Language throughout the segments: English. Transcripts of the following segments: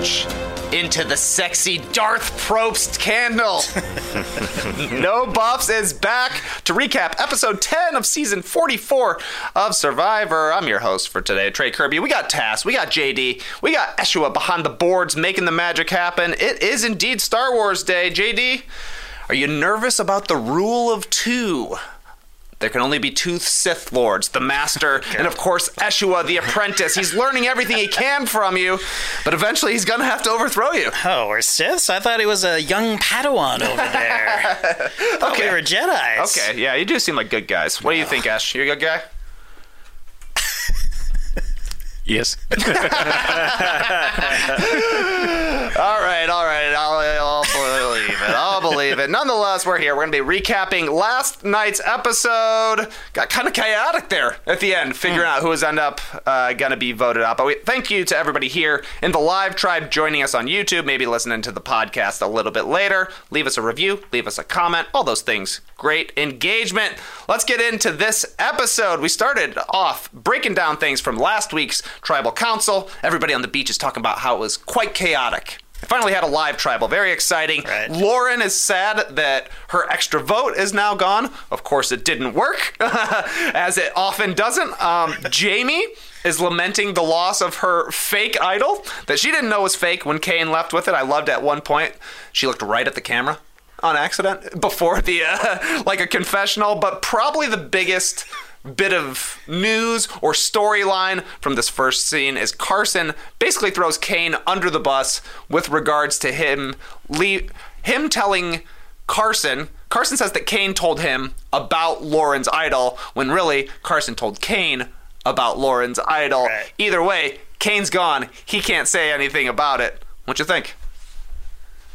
Torch into the sexy Darth Probst candle. no Buffs is back to recap episode 10 of season 44 of Survivor. I'm your host for today, Trey Kirby. We got Tas, we got JD, we got Eshua behind the boards making the magic happen. It is indeed Star Wars Day. JD, are you nervous about the rule of two? There can only be two Sith Lords, the Master, and of course Eshua, the apprentice. He's learning everything he can from you, but eventually he's gonna have to overthrow you. Oh, we're Siths? I thought he was a young Padawan over there. I thought we were Jedi's. Okay, yeah, you do seem like good guys. What do you think, Ash? You a good guy? Yes. All right, all right. I'll, I'll believe it. I'll believe it. Nonetheless, we're here. We're going to be recapping last night's episode. Got kind of chaotic there at the end, figuring out who was end up uh, going to be voted out. But we, thank you to everybody here in the live tribe joining us on YouTube, maybe listening to the podcast a little bit later. Leave us a review, leave us a comment, all those things. Great engagement. Let's get into this episode. We started off breaking down things from last week's tribal council. Everybody on the beach is talking about how it was quite chaotic. Finally had a live tribal. Very exciting. Right. Lauren is sad that her extra vote is now gone. Of course, it didn't work, as it often doesn't. Um, Jaime is lamenting the loss of her fake idol that she didn't know was fake when Kane left with it. I loved at one point, she looked right at the camera on accident before the, uh, like a confessional, but probably the biggest bit of news or storyline from this first scene is Carson basically throws Kane under the bus with regards to him le- him telling Carson Carson says that Kane told him about Lauren's idol when really Carson told Kane about Lauren's idol. Right. Either way, Kane's gone. He can't say anything about it. What you think?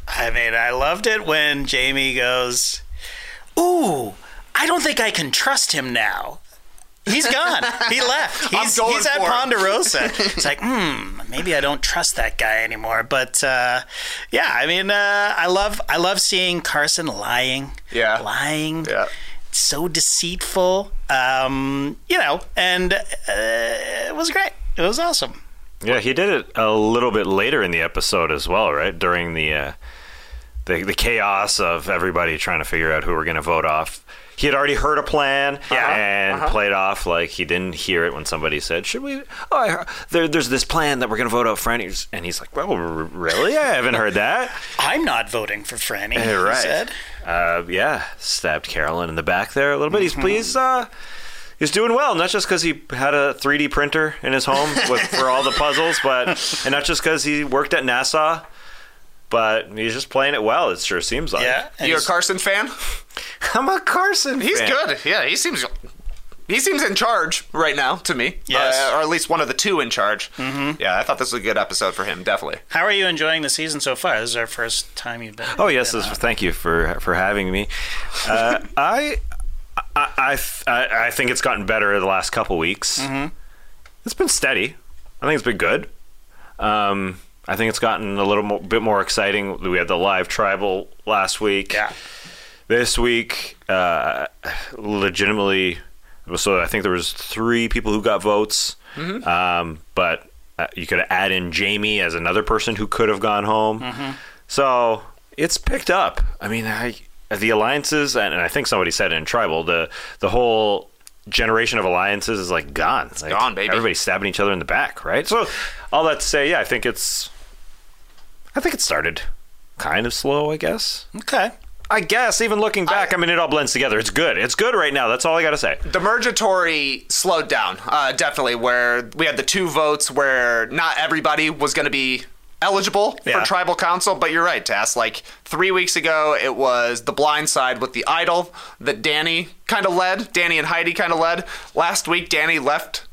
I mean, I loved it when Jaime goes, Ooh, I don't think I can trust him now. He's gone. He left. I'm He's, going he's at for it. Ponderosa. It's like, hmm, maybe I don't trust that guy anymore. But uh, yeah, I mean, uh, I love, I love seeing Carson lying. Yeah. lying. Yeah. So deceitful. Um, you know, and uh, it was great. It was awesome. Yeah, he did it a little bit later in the episode as well, right? During the uh, the, the chaos of everybody trying to figure out who we're going to vote off. He had already heard a plan Yeah. and Uh-huh. played off like he didn't hear it when somebody said, "Should we?" Oh, there, there's this plan that we're going to vote out Frannie, and he's like, "Well, r- really? I haven't heard that." I'm not voting for Frannie. Yeah, he said. Uh, yeah, stabbed Carolyn in the back there a little bit. He's he's uh, he's doing well. Not just because he had a 3D printer in his home with, for all the puzzles, but and not just because he worked at NASA, but he's just playing it well. It sure seems like. Yeah. and You a Carson fan? I'm a Carson. He's fan. good. Yeah, he seems he seems in charge right now to me. Yes. Uh, or at least one of the two in charge. Mm-hmm. Yeah, I thought this was a good episode for him. Definitely. How are you enjoying the season so far? This is our first time you've been. Oh yes, been this- thank you for for having me. Uh, I, I I I I think it's gotten better the last couple weeks. it's been steady. I think it's been good. Um, I think it's gotten a little mo- bit more exciting. We had the live tribal last week. Yeah. This week, uh, legitimately, so I think there was three people who got votes. Um, but uh, you could add in Jaime as another person who could have gone home. So it's picked up. I mean, I, the alliances, and, and I think somebody said in tribal, the the whole generation of alliances is like gone. It's gone, baby. Everybody's stabbing each other in the back, right? So all that to say, yeah, I think it's, I think it started kind of slow, I guess. Okay. I guess even looking back, I, mean, it all blends together. It's good. It's good right now. That's all I got to say. the Mergatory slowed down, uh, definitely, where we had the two votes where not everybody was going to be eligible Yeah. for tribal council. But you're right, Tess. Like three weeks ago, it was the blind side with the idol that Danny kind of led. Danny and Heidi kind of led. Last week, Danny left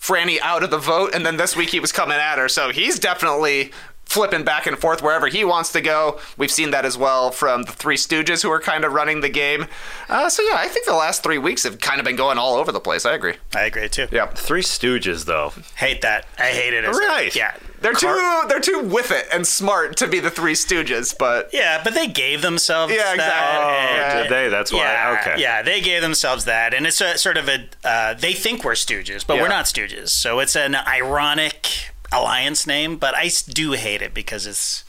Frannie out of the vote, and then this week he was coming at her. So he's definitely flipping back and forth wherever he wants to go. We've seen that as well from the Three Stooges, who are kind of running the game. Uh, so yeah, I think the last three weeks have kind of been going all over the place. I agree. I agree too. Yeah. Three Stooges, though. Hate that. I hate it. As a- Right. yeah. They're too they're too with it and smart to be the Three Stooges, but Yeah, but they gave themselves Yeah, that. exactly. and- Oh, Did they? That's why. Yeah, okay. yeah, they gave themselves that, and it's a sort of a. Uh, they think we're Stooges, but Yeah. we're not Stooges. So it's an ironic alliance name, but I do hate it because it's.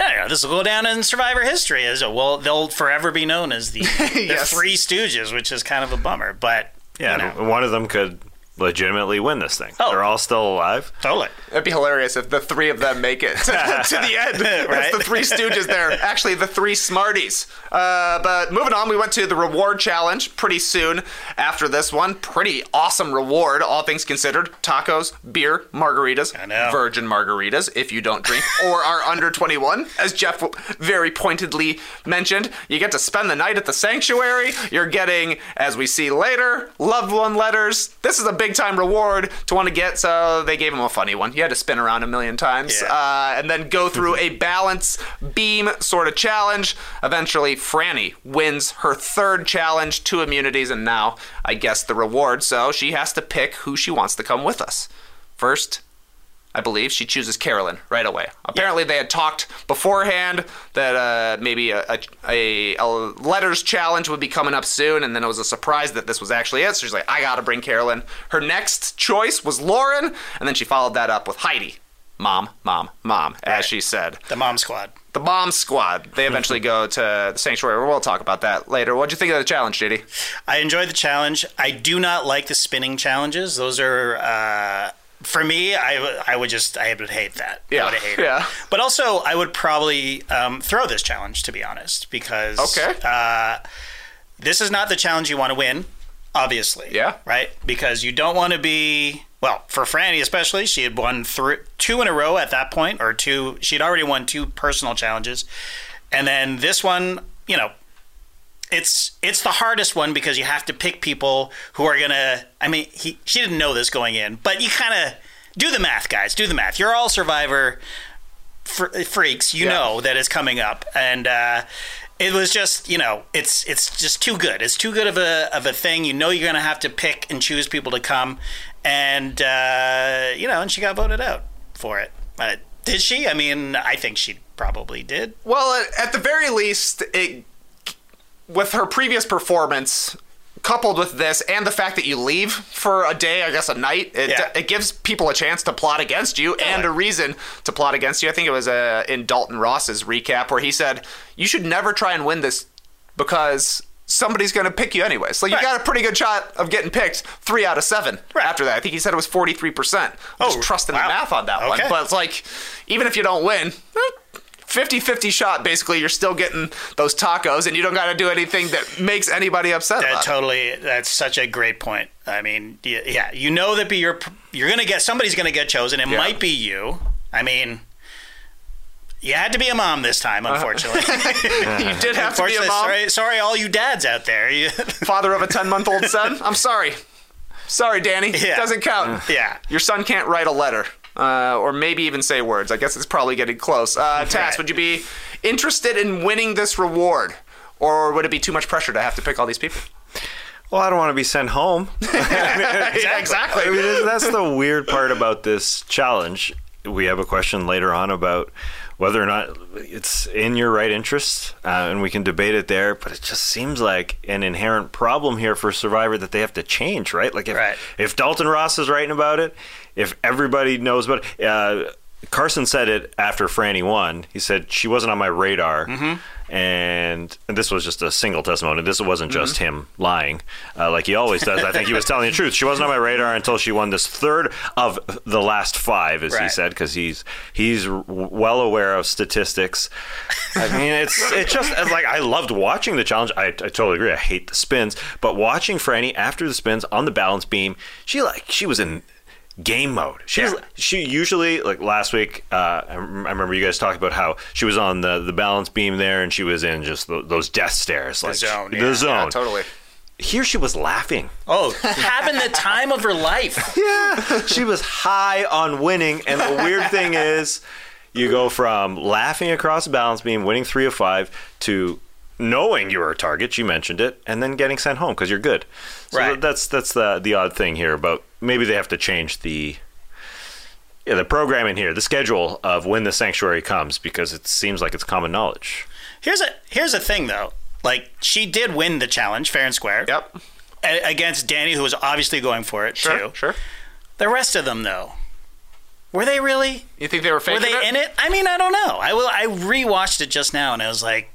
I don't know. This will go down in Survivor history as a, well. They'll forever be known as the, the Yes. Three Stooges, which is kind of a bummer. But Yeah, you know, one of them could legitimately win this thing. Oh. They're all still alive. totally. it'd be hilarious if the three of them make it to, to the end. Right. It's the Three Stooges. They're actually the Three Smarties. Uh, but moving on, we went to the reward challenge pretty soon after this one. Pretty awesome reward, all things considered. Tacos, beer, margaritas, virgin margaritas if you don't drink or are under 21, as Jeff very pointedly mentioned. You get to spend the night at the sanctuary. You're getting, as we see later, loved one letters. This is a big time reward to want to get, so they gave him a funny one. You had to spin around a million times Yeah. uh, and then go through a balance beam sort of challenge. Eventually, Frannie wins her third challenge, two immunities, and now, I guess, the reward. So she has to pick who she wants to come with us. First, I believe she chooses Carolyn right away. Apparently, they had talked beforehand that uh, maybe a, a, a, letters challenge would be coming up soon, and then it was a surprise that this was actually it. So she's like, I gotta bring Carolyn. Her next choice was Lauren, and then she followed that up with Heidi. Mom, mom, mom, as she said. The Mom Squad. The bomb squad. They eventually go to the sanctuary. We'll talk about that later. What'd you think of the challenge, JD? I enjoyed the challenge. I do not like the spinning challenges. Those are uh, for me. I w- I would just I would hate that. Yeah, I would hate yeah. it. But also, I would probably um, throw this challenge to be honest, because Okay. uh, this is not the challenge you want to win. Obviously, Yeah. right. Because you don't want to be well for Frannie especially. She had won thr two in a row at that point, or two. She had already won two personal challenges, and then this one, you know, it's it's the hardest one because you have to pick people who are gonna. I mean, he she didn't know this going in, but you kind of do the math, guys. Do the math. You're all Survivor fr- freaks. You Yeah. know that it's coming up, and uh, it was just you know it's it's just too good. It's too good of a of a thing. You know you're gonna have to pick and choose people to come, and uh, you know, and she got voted out for it. Uh, did she? I mean, I think she probably did. Well, at the very least, it with her previous performance, coupled with this, and the fact that you leave for a day, I guess a night, it, Yeah. it gives people a chance to plot against you and a reason to plot against you. I think it was uh, in Dalton Ross's recap where he said, "You should never try and win this because." Somebody's going to pick you anyways. Like Right. you got a pretty good shot of getting picked three out of seven Right. after that. I think he said it was forty three percent. Oh, Just trusting wow. the math on that one. But it's like, even if you don't win, 50 50 shot, basically, you're still getting those tacos and you don't got to do anything that makes anybody upset That about it. totally. That's such a great point. I mean, yeah, you know that be your you're gonna get somebody's gonna get chosen. It Yeah. might be you. I mean, you had to be a mom this time, uh-huh. unfortunately. You did have to be a mom, sorry, sorry, all you dads out there. Father of a 10 month old son. I'm sorry. Sorry, Danny. Yeah. Doesn't count. yeah, Your son can't write a letter. Uh, or maybe even say words. I guess it's probably getting close. Uh, Tas, Right. would you be interested in winning this reward? Or would it be too much pressure to have to pick all these people? well, I don't want to be sent home. exactly. I mean, that's the weird part about this challenge. We have a question later on about whether or not it's in your right interest, uh, and we can debate it there. But it just seems like an inherent problem here for Survivor that they have to change, right? Like if Right. if Dalton Ross is writing about it, if everybody knows about it. Uh, Carson said it after Frannie won. He said she wasn't on my radar, and, and this was just a single testimony. This wasn't just him lying, uh, like he always does. I think he was telling the truth. She wasn't on my radar until she won this third of the last five, as he said, because he's he's well aware of statistics. I mean, it's it's just it's like I loved watching the challenge. I, I totally agree. I hate the spins, but watching Frannie after the spins on the balance beam, she like she was in game mode. She Yeah. she usually like last week. Uh, I rem- I remember you guys talked about how she was on the the balance beam there, and she was in just tho- those death stares, like zone, the zone. Yeah, totally. Here she was laughing. Oh, having the time of her life. Yeah, she was high on winning, and the weird thing is, you go from laughing across the balance beam, winning three of five, to knowing you were a target. You mentioned it, and then getting sent home because you're good. So Right. th- that's that's the the odd thing here. But maybe they have to change the. Yeah, the programming here, the schedule of when the sanctuary comes, because it seems like it's common knowledge. Here's a here's a thing though. Like she did win the challenge fair and square. Yep. a- Against Danny, who was obviously going for it Sure. too. Sure. The rest of them, though, were they really? You think they were Were they in it? I mean, I don't know. I will. I rewatched it just now, and I was like,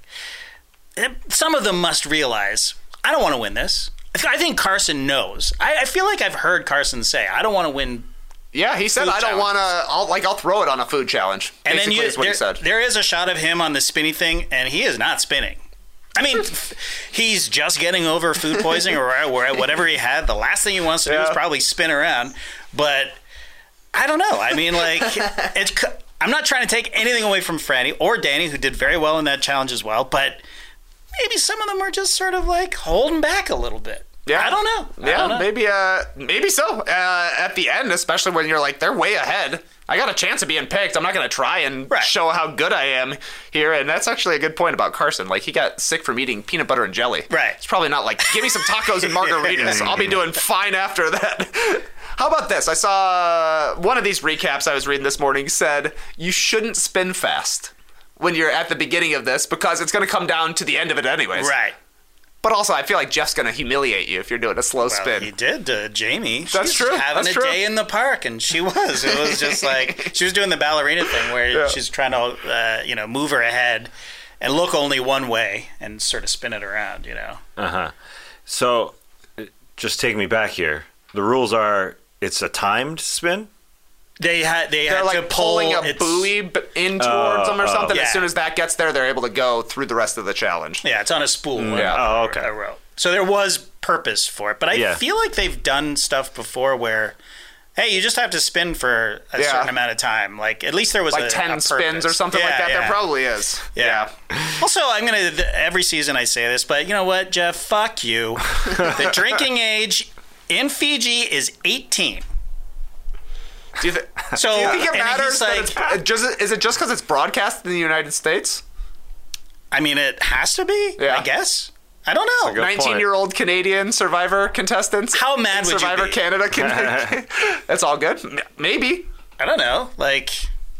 eh, some of them must realize I don't want to win this. I think Carson knows. I, I feel like I've heard Carson say, "I don't want to win." Yeah, he said, "I don't want to." I'll like I'll throw it on a food challenge. And Basically, then you, there, there is a shot of him on the spinny thing, and he is not spinning. I mean, he's just getting over food poisoning or whatever he had. The last thing he wants to do is probably spin around. But I don't know. I mean, like, it's. I'm not trying to take anything away from Frannie or Danny, who did very well in that challenge as well. But maybe some of them are just sort of like holding back a little bit. Yeah. I don't know. I Yeah, don't know. maybe uh maybe so. Uh, at the end, especially when you're like they're way ahead. I got a chance of being picked. I'm not going to try and Right. show how good I am here. And that's actually a good point about Carson. Like he got sick from eating peanut butter and jelly. Right. It's probably not like give me some tacos and margaritas. I'll be doing fine after that. How about this? I saw one of these recaps I was reading this morning said you shouldn't spin fast when you're at the beginning of this because it's going to come down to the end of it anyways. Right. But also, I feel like Jeff's going to humiliate you if you're doing a slow Well, spin. he did to Jaime. That's She's true. Having That's a true. day in the park, and she was. It was just like she was doing the ballerina thing, where Yeah. she's trying to, uh, you know, move her ahead and look only one way and sort of spin it around. You know. Uh huh. So, uh, just take me back here. The rules are it's a timed spin. They had they they're had like to pull pulling a it's- buoy in towards them or oh, something. yeah. As soon as that gets there, they're able to go through the rest of the challenge. Yeah, it's on a spool. Mm, yeah. Oh, okay. A rope. So there was purpose for it, but I Yeah. feel like they've done stuff before where. Hey, you just have to spin for a Yeah. certain amount of time. Like at least there was Like a, 10 a spins or something like that. yeah. There probably is. Yeah. Also, I'm gonna th- every season I say this, but you know what, Jeff? Fuck you. the drinking age in Fiji is 18. Do you, th- So do you think it and he's matters that like- it's, just, is it just because it's broadcast in the United States? I mean, it has to be. Yeah. I guess. I don't know. 19 year old Canadian Survivor contestants. How mad in would you Survivor be? Canada can That's all good. Maybe. I don't know. Like,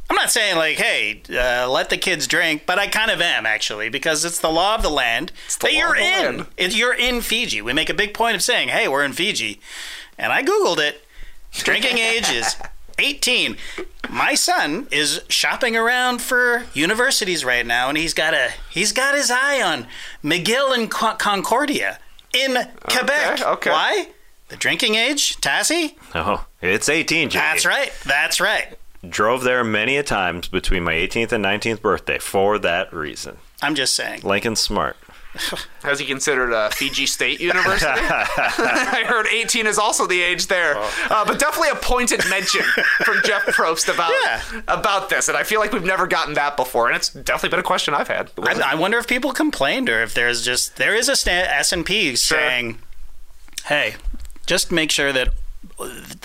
I'm not saying like, hey, uh, let the kids drink, but I kind of am actually because it's the law of the land the that law you're of the in. land. You're in Fiji. We make a big point of saying, hey, we're in Fiji, and I googled it. Drinking age is 18. My son is shopping around for universities right now, and he's got a he's got his eye on McGill and Concordia in Quebec. okay. Why? The drinking age, Tassie? Oh, it's 18, Jimmy. That's right. That's right. Drove there many a times between my 18th and 19th birthday for that reason. I'm just saying. Lincoln's smart. Has he considered a Fiji State University? I heard 18 is also the age there, uh, but definitely a pointed mention from Jeff Probst about Yeah. about this, and I feel like we've never gotten that before, and it's definitely been a question I've had. I, I wonder if people complained or if there's just there is a sta- S&P saying, "Hey, just make sure that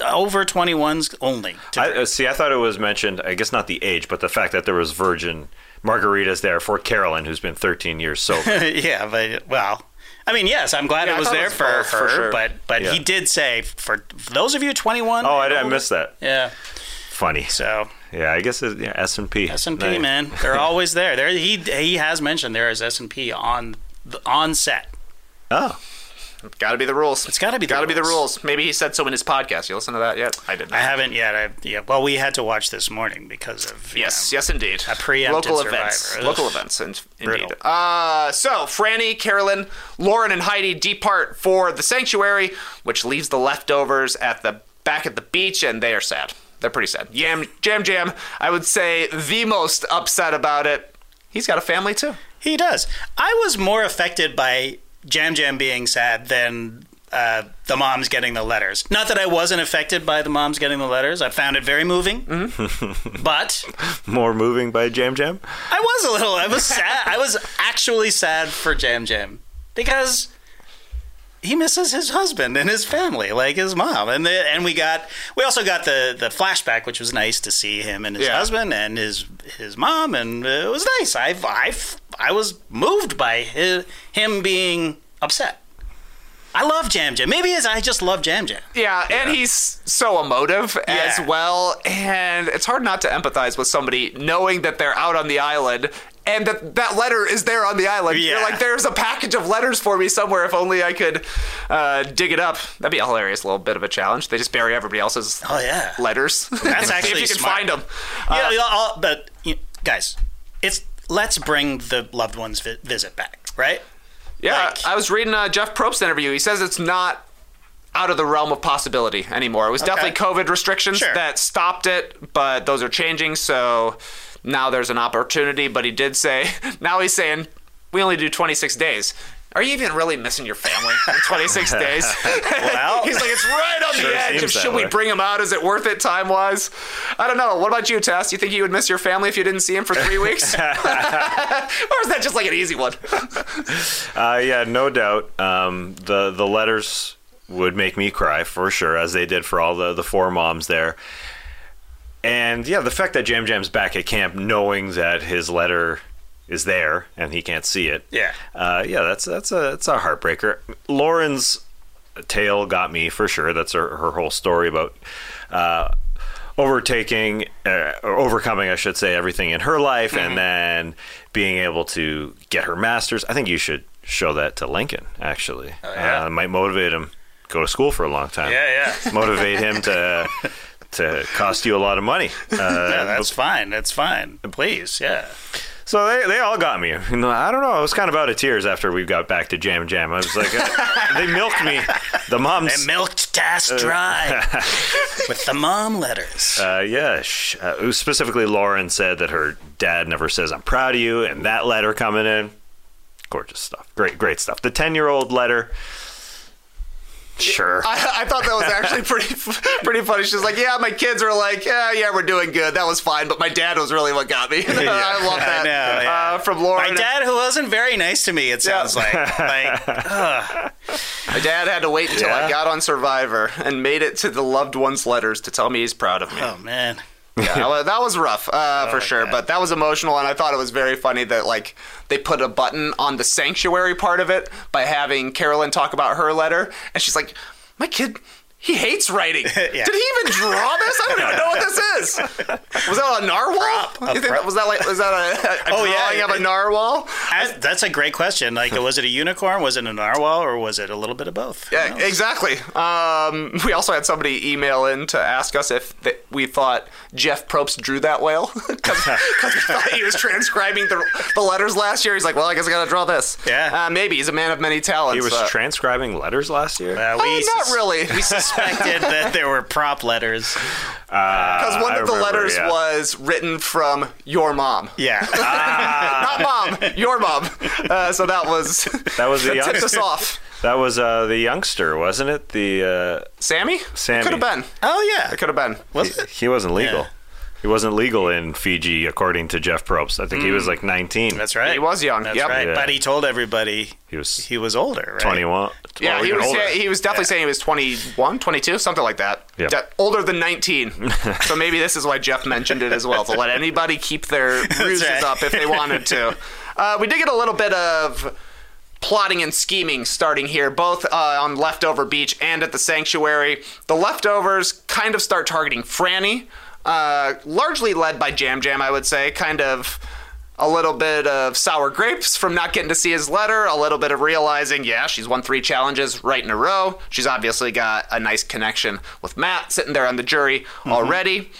over 21s only." to I, uh, see, I thought it was mentioned, I guess not the age, but the fact that there was virgin margaritas there for Carolyn, who's been 13 years sober. yeah, but well, I mean, yes, I'm glad Yeah, I it was thought it there was for both, for her, sure. but but Yeah. he did say for, for those of you 21. Oh, I, and I missed that. Yeah, Funny. so Yeah, I guess it's yeah, S and P. S and P, man, they're always there. There, he he has mentioned there is S and P on the- on set. Oh, Got to be the rules. It's gotta be the Got to be the rules. Maybe he said so in his podcast. You listen to that yet? I didn't. I haven't yet. I, yeah, well, we had to watch this morning because of Yes, know, yes, indeed. A preempted local Survivor. events, Ugh. local events, and indeed. Uh, so Frannie, Carolyn, Lauren, and Heidi depart for the sanctuary, which leaves the leftovers at the back at the beach, and they are sad. They're pretty sad. Yam, Jam Jam, I would say the most upset about it. He's got a family too. He does. I was more affected by Yam Yam being sad than uh, the moms getting the letters. Not that I wasn't affected by the moms getting the letters. I found it very moving. but more moving by Yam Yam. I was a little. I was sad. I was actually sad for Yam Yam because he misses his husband and his family, like his mom, and the, and we got we also got the the flashback, which was nice to see him and his Yeah. husband and his his mom, and it was nice. I I I was moved by his, him being upset. I love Yam Yam. Maybe it's I just love Yam Yam. Yeah, and he's so emotive as well, and it's hard not to empathize with somebody knowing that they're out on the island and that that letter is there on the island. You're like, there's a package of letters for me somewhere. If only I could uh, dig it up. That'd be a hilarious little bit of a challenge. They just bury everybody else's Oh yeah. letters. That's See actually if you can smart. find them. yeah, yeah, all, but you guys, it's let's bring the loved ones vi- visit back, right? Yeah, Like- I was reading a Jeff Probst interview. He says it's not out of the realm of possibility anymore. It was definitely COVID restrictions Sure. that stopped it, but those are changing. So now there's an opportunity. But he did say now he's saying we only do 26 days. Are you even really missing your family in 26 days? Well- he's like, it's right on Sure the edge. Of, seems that should we bring him out? Is it worth it time wise? I don't know. What about you, Tess? You think you would miss your family if you didn't see him for three weeks? or is that just like an easy one? Uh, yeah, no doubt. Um, the the letters would make me cry for sure, as they did for all the the four moms there. And yeah, the fact that Yam Yam's back at camp, knowing that his letter is there and he can't see it. Yeah. uh, yeah, that's that's a that's a heartbreaker. Lauren's tale got me for sure. That's her, her whole story about. Uh, overtaking uh, or overcoming i should say everything in her life Mm-hmm. and then being able to get her masters i think you should show that to lincoln actually Oh, yeah. uh, might motivate him go to school for a long time Yeah, yeah. motivate him to to cost you a lot of money uh, Yeah, that's fine. That's fine. Please, yeah. so they, they all got me You know, i don't know i was kind of out of tears after we got back to Yam Yam i was like uh, they milked me the moms They milked Tas dry with the mom letters. Uh, yeah, sh- uh, specifically Lauren said that her dad never says "I'm proud of you," and that letter coming in, gorgeous stuff. Great, great stuff. The ten-year-old letter, sure. I, I thought that was actually pretty pretty funny. She's like, "Yeah, my kids were like, yeah, yeah, we're doing good. That was fine, but my dad was really what got me." I love that I know, yeah. uh, from Lauren. My dad, who wasn't very nice to me, it sounds like. Like, My dad had to wait until I got on Survivor and made it to the loved ones' letters to tell me he's proud of me. oh man. Yeah, that was- rough uh, for sure, God. but that was emotional, and I thought it was very funny that like they put a button on the sanctuary part of it by having Carolyn talk about her letter, and she's like, "My kid." He hates writing. Did he even draw this? I don't even know what this is. Was that a narwhal? Prop, a you think that was that like was that a, a Oh, drawing yeah. of a narwhal? I- that's a great question. Like, was it a unicorn? Was it a narwhal? Or was it a little bit of both? Who Yeah, knows? exactly. Um, we also had somebody email in to ask us if th- we thought Jeff Probst drew that whale because we thought he was transcribing the, the letters last year. He's like, well, I guess I got to draw this. Yeah. uh, maybe he's a man of many talents. he was uh, transcribing letters last year. Uh, uh, we not really. We suspected that there were prop letters. Because one I of the remember, letters yeah. was written from your mom. Yeah. Not mom, your mom. Uh, so that was That was the that tipped us off. That was uh, the youngster, wasn't it? The uh, Sammy? Sammy. Could have been. oh yeah. It could have been. Was it? he wasn't legal. Yeah. He wasn't legal in Fiji, according to Jeff Probst. I think he was like 19. That's right. He was young, That's yep. right. Yeah. But he told everybody He was he was older. Right? 21. Yeah, well, he even was. older. Yeah, he was definitely saying he was 21, 22, something like that. Yeah. De- older than 19. so maybe this is why Jeff mentioned it as well to let anybody keep their bruises right. up if they wanted to. Uh, we did get a little bit of plotting and scheming starting here, both uh, on Leftover Beach and at the Sanctuary. The leftovers kind of start targeting Frannie, uh, largely led by Yam Yam, I would say. Kind of a little bit of sour grapes from not getting to see his letter, a little bit of realizing, yeah, she's won three challenges right in a row. She's obviously got a nice connection with Matt sitting there on the jury already.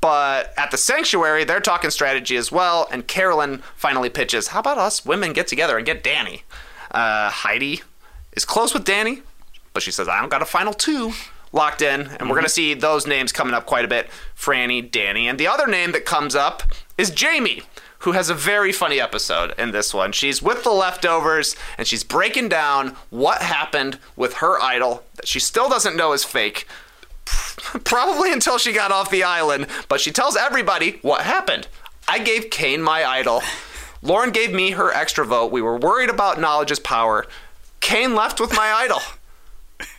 But at the sanctuary, they're talking strategy as well, and Carolyn finally pitches, How about us women get together and get Danny? Uh, Heidi is close with Danny, but she says, I don't got a final two locked in, and we're mm-hmm. going to see those names coming up quite a bit Frannie, Danny, and the other name that comes up is Jaime. Who has a very funny episode in this one? She's with the leftovers and she's breaking down what happened with her idol that she still doesn't know is fake, probably until she got off the island, but she tells everybody what happened. I gave Kane my idol. Lauren gave me her extra vote. We were worried about knowledge's power. Kane left with my idol.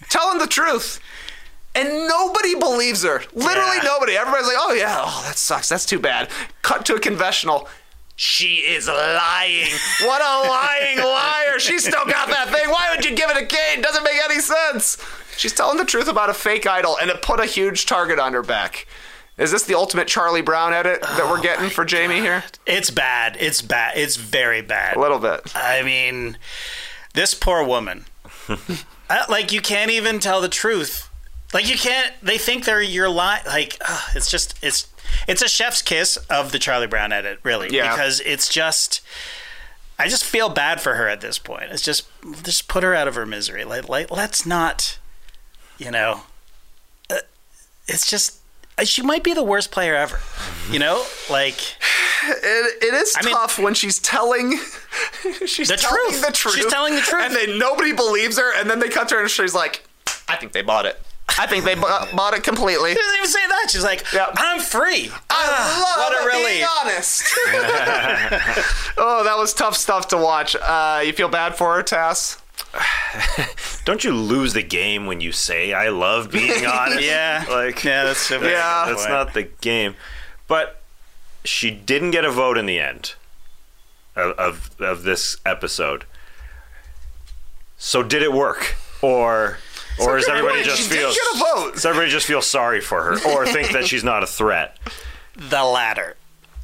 Telling the truth. And nobody believes her. Literally Yeah. nobody. Everybody's like, oh yeah, oh, that sucks. That's too bad. Cut to a confessional. She is lying. What a lying liar. She still got that thing. Why would you give it to Kane? Doesn't make any sense. She's telling the truth about a fake idol, and it put a huge target on her back. Is this the ultimate Charlie Brown edit that we're getting for Jaime here? It's bad. It's bad. It's very bad. A little bit. I mean, this poor woman. Uh, like you can't even tell the truth. Like you can't. They think they're your lie. Like ugh, it's just it's it's a chef's kiss of the Charlie Brown edit, really. Yeah. Because it's just. I just feel bad for her at this point. It's just just put her out of her misery. Like, like let's not, you know. Uh, it's just uh, she might be the worst player ever. You know, like It, it is mean- tough when she's telling she's The telling truth. the truth. She's telling the truth. and then nobody believes her. And then they cut to her and she's like, "I think they bought it. I think they bu- bought it completely." she doesn't even say that. She's like, Yeah. I'm free. I love what a being relief. honest. oh, that was tough stuff to watch. Uh, you feel bad for her, Tas? Don't you lose the game when you say I love being honest? Yeah. like Yeah, that's a Yeah. that's point. not the game. But she didn't get a vote in the end of of, of this episode. So did it work, or or does Wait, everybody wait, just she feel get a vote. does everybody just feel sorry for her, or think that she's not a threat? the latter.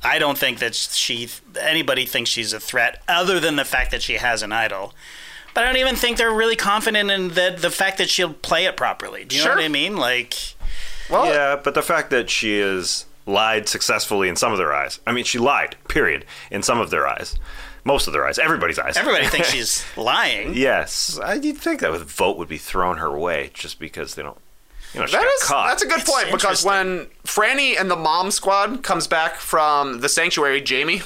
I don't think that she anybody thinks she's a threat other than the fact that she has an idol. But I don't even think they're really confident in the the fact that she'll play it properly. Do you Sure. know what I mean? Like Well, Yeah, but the fact that she has lied successfully in some of their eyes. I mean, she lied. Period. In some of their eyes, most of their eyes, everybody's eyes. everybody thinks she's lying. Yes, I, you'd think that a vote would be thrown her way just because they don't. You know, she That got is caught. that's a good It's point because when Frannie and the mom squad comes back from the sanctuary, Jaime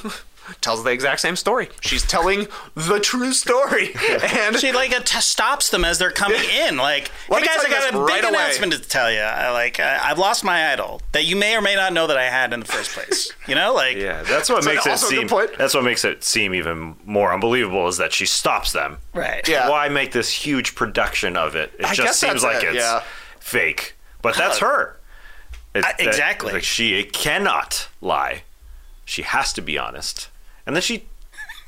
tells the exact same story. She's telling the true story, and She like t- stops them as they're coming in. Like, hey guys, I got a big away. announcement to tell you. I, like, I, I've lost my idol that you may or may not know that I had in the first place. You know, like, yeah, that's what makes it seem. point. That's what makes it seem even more unbelievable is that she stops them. right? Yeah. Why make this huge production of it? It I just seems like it, it's yeah. fake. But that's her. It- I- that- exactly. like she cannot lie. She has to be honest, and then she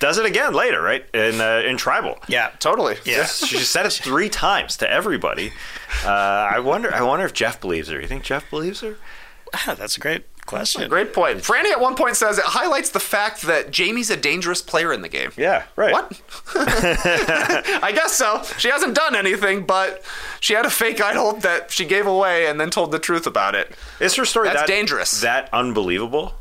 does it again later, right? In uh, in tribal. Yeah, totally. Yeah. she said it three times to everybody. Uh, I wonder. I wonder if Jeff believes her. You think Jeff believes her? Ah, that's a great question. Great point. Frannie at one point says it highlights the fact that Jaime's a dangerous player in the game. Yeah, right. What? I guess so. She hasn't done anything, but she had a fake idol that she gave away and then told the truth about it. Is her story That's that dangerous. That unbelievable?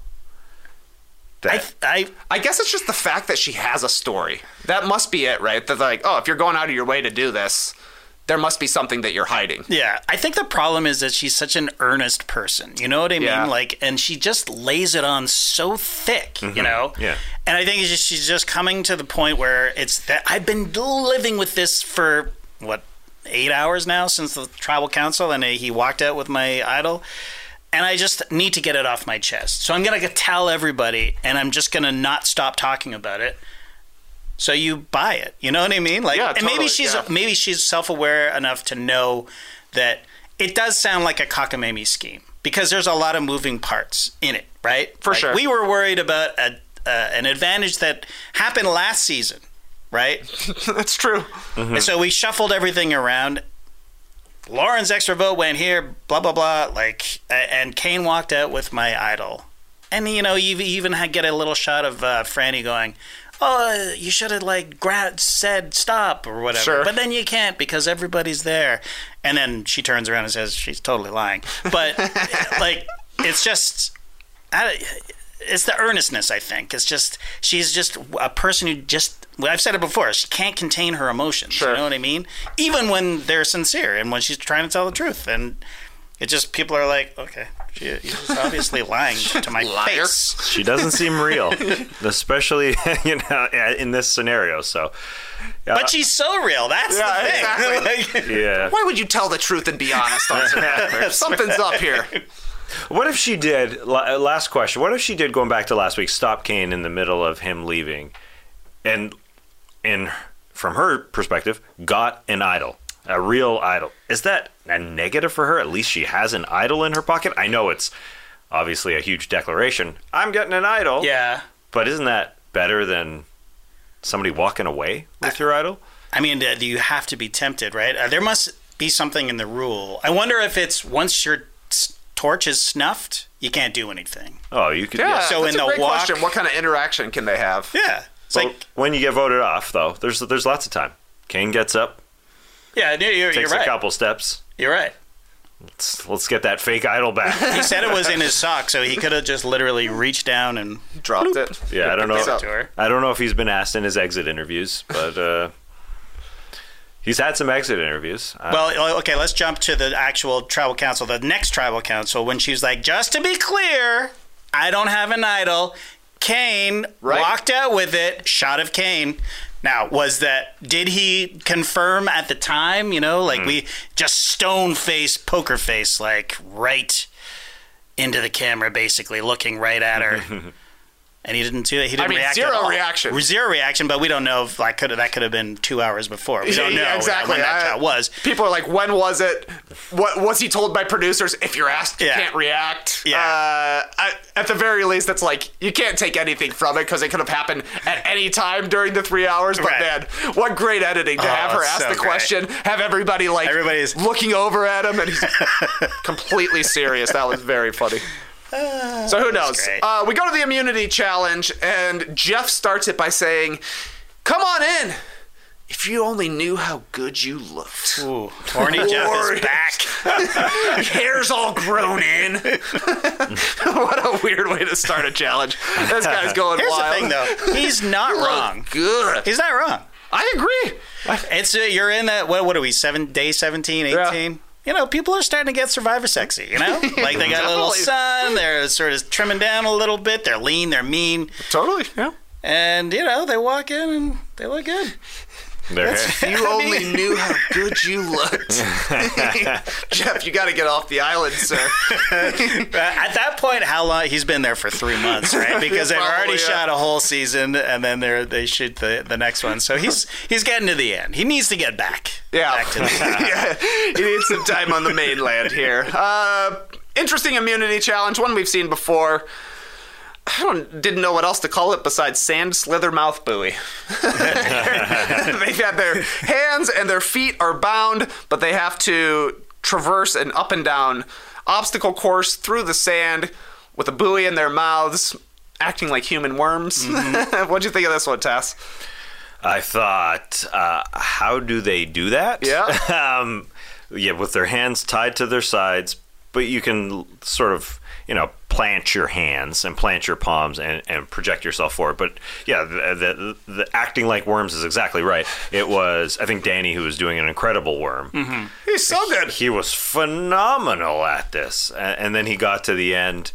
I, I, I guess it's just the fact that she has a story. That must be it, right? That like, oh, if you're going out of your way to do this, there must be something that you're hiding. yeah, I think the problem is that she's such an earnest person. You know what I mean? Yeah. Like, and she just lays it on so thick. You mm-hmm. know? Yeah. And I think just, she's just coming to the point where it's that I've been living with this for what eight hours now since the tribal council, and he walked out with my idol. And I just need to get it off my chest. So I'm going to tell everybody, and I'm just going to not stop talking about it. So you buy it. You know what I mean? Like, Yeah, and maybe she's yeah. maybe she's self-aware enough to know that it does sound like a cockamamie scheme because there's a lot of moving parts in it, right? For Like, sure. We were worried about a, uh, an advantage that happened last season, right? That's true. And so we shuffled everything around. Lauren's extra vote went here, blah blah blah. Like, and Kane walked out with my idol, and you know, you even had get a little shot of uh, Frannie going, "Oh, you should have like gra- said stop or whatever," Sure. but then you can't because everybody's there. And then she turns around and says she's totally lying, but like, it's just. I, it's the earnestness, I think. It's just she's just a person who just. Well, I've said it before. She can't contain her emotions. Sure. You know what I mean? Even when they're sincere and when she's trying to tell the truth, and it just people are like, okay, she, she's obviously lying to my Liar. face. She doesn't seem real, especially you know in this scenario. So, But she's so real. That's Yeah, the thing. exactly. Like- yeah. Why would you tell the truth and be honest on Survivor? Something's up here. What if she did? uh, Last question. What if she did going back to last week? Stop Kane in the middle of him leaving, and in from her perspective, got an idol, a real idol. Is that a negative for her? At least she has an idol in her pocket. I know it's obviously a huge declaration. I'm getting an idol. yeah. But isn't that better than somebody walking away with your idol? I mean, uh, you have to be tempted, right? Uh, there must be something in the rule. I wonder if it's once your s- torch is snuffed, you can't do anything. Oh, you could. Yeah, So that's in a the great walk- question. What kind of interaction can they have? Yeah. It's Well, like, when you get voted off, though, there's there's lots of time. Kane gets up, yeah, you're, you're takes right. a couple steps. You're right. Let's, let's get that fake idol back. He said it was in his sock, so he could have just literally reached down and Dropped it. Yeah, I don't know. gave it to her. I don't know if he's been asked in his exit interviews, but uh, he's had some exit interviews. Uh, Well, okay, let's jump to the actual tribal council, the next tribal council, when she was like, just to be clear, I don't have an idol. Kane Right. walked out with it, shot of Kane. Now, was that, did he confirm at the time, you know, like hmm. we just stone face, poker face, like right into the camera, basically looking right at her. And he didn't do it. He didn't I mean, react zero reaction. Zero reaction, but we don't know if like could that could have been two hours before. We don't know Yeah, exactly. when that I- shot was. People are like, when was it? What was he told by producers? If you're asked, you Yeah. can't react. Yeah. Uh, I, at the very least, it's like you can't take anything from it because it could have happened at any time during the three hours. But Right. man, what great editing to Oh, have her ask so the great. question, have everybody like Everybody's- looking over at him, and he's completely serious. That was very funny. So who knows? Uh, we go to the immunity challenge, and Jeff starts it by saying, "Come on in." If you only knew how good you looked. Ooh, Horny Jeff is back. Hair's all grown in. what a weird way to start a challenge. This guy's going Here's wild. the thing, though. He's not You look wrong. Good. He's not wrong. I agree. It's uh, you're in that. What, what are we? Seven day 17, 18? You know, people are starting to get Survivor sexy. You know, like they got a little sun. They're sort of trimming down a little bit. They're lean. They're mean, Totally. Yeah. and you know they walk in and they look good. If you only knew how good you looked. Jeff, you got to get off the island, sir. At that point, how long? He's been there for three months, right? Because they've already yeah. shot a whole season, and then they they shoot the the next one. So he's he's getting to the end. He needs to get back. Yeah. Back to the yeah. He needs some time on the mainland here. Uh, interesting immunity challenge, one we've seen before. I don't didn't know what else to call it besides sand slither mouth buoy. They've got their hands and their feet are bound, but they have to traverse an up and down obstacle course through the sand with a buoy in their mouths, acting like human worms. What'd you think of this one, Tess? I thought, uh, how do they do that? Yeah. um, yeah, with their hands tied to their sides, but you can sort of, you know, plant your hands and plant your palms and, and project yourself forward. But yeah, the, the, the acting like worms is exactly right. It was, I think, Danny who was doing an incredible worm. He's so good. He was phenomenal at this, A- and then he got to the end